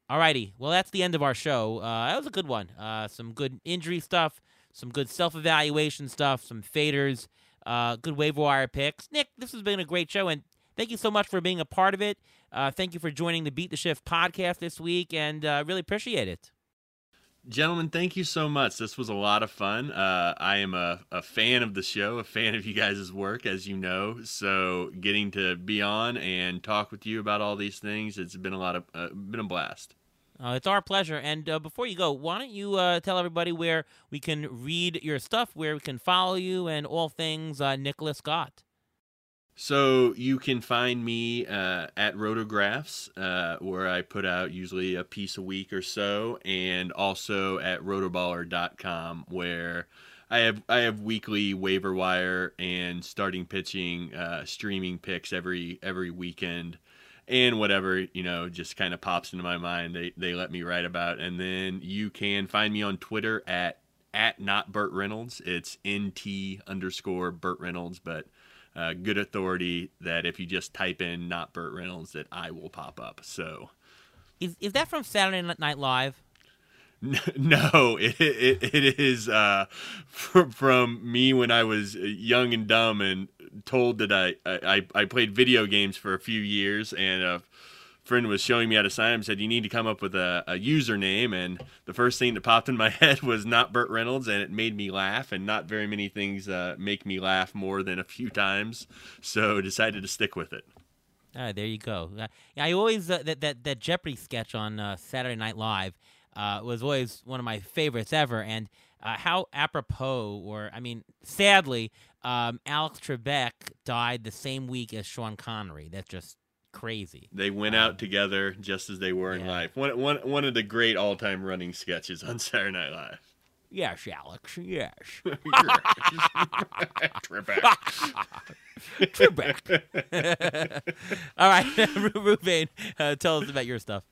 Alrighty. Well, that's the end of our show. Uh, that was a good one. Uh, some good injury stuff, some good self evaluation stuff, some faders, uh, good waiver wire picks. Nick, this has been a great show, and thank you so much for being a part of it. Uh, thank you for joining the Beat the Shift podcast this week, and uh, really appreciate it. Gentlemen, thank you so much. This was a lot of fun. Uh, I am a, a fan of the show, a fan of you guys' work, as you know. So getting to be on and talk with you about all these things, it's been a lot of uh, been a blast. Uh, it's our pleasure. And uh, before you go, why don't you uh, tell everybody where we can read your stuff, where we can follow you, and all things uh, Nicklaus Gaut? So you can find me uh, at Rotographs, uh, where I put out usually a piece a week or so, and also at rotoballer.com, where I have I have weekly waiver wire and starting pitching uh, streaming picks every every weekend, and whatever you know just kind of pops into my mind. They they let me write about, and then you can find me on Twitter at at not Burt Reynolds. It's nt underscore Burt Reynolds, but uh, good authority that if you just type in not Burt Reynolds, that I will pop up. So, is is that from Saturday Night Live? <laughs> No, it it, it is uh, from, from me when I was young and dumb and told that I, I I played video games for a few years and a friend was showing me how to sign them said you need to come up with a, a username and the first thing that popped in my <laughs> head was not Burt Reynolds and it made me laugh and not very many things uh, make me laugh more than a few times so <laughs> decided to stick with it Ah, there you go. Uh, I always uh, that that that Jeopardy sketch on uh, Saturday Night Live uh, was always one of my favorites ever, and uh, how apropos, or I mean, sadly, um, Alex Trebek died the same week as Sean Connery. That's just crazy. they went out together just as they were in Yeah. life one, one, one of the great all-time running sketches on Saturday Night Live Yes, Alex. Yes. <laughs> <laughs> Trebek. Trebek. <laughs> All right, Ruvain, uh, tell us about your stuff.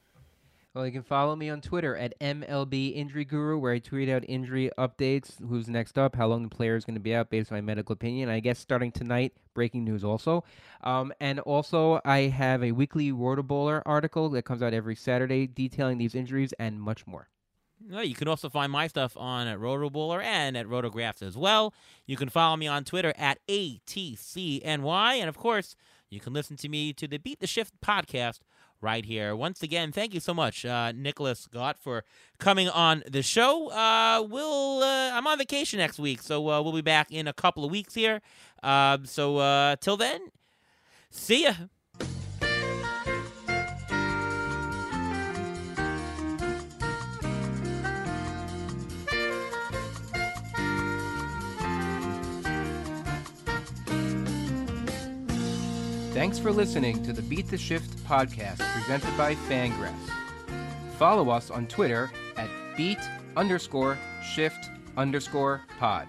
Well, you can follow me on Twitter at MLB Injury Guru, where I tweet out injury updates, who's next up, how long the player is going to be out based on my medical opinion. I guess starting tonight, breaking news also. Um, and also, I have a weekly Rotoballer article that comes out every Saturday detailing these injuries and much more. Well, you can also find my stuff on at Rotoballer and at Rotographs as well. You can follow me on Twitter at ATCNY. And of course, you can listen to me to the Beat the Shift podcast right here. Once again, thank you so much, uh, Nicklaus Gaut, for coming on the show. Uh, we'll uh, I'm on vacation next week, so uh, we'll be back in a couple of weeks here. Uh, so uh, till then, see ya. Thanks for listening to the Beat the Shift podcast presented by Fangraphs. Follow us on Twitter at beat underscore shift underscore pod.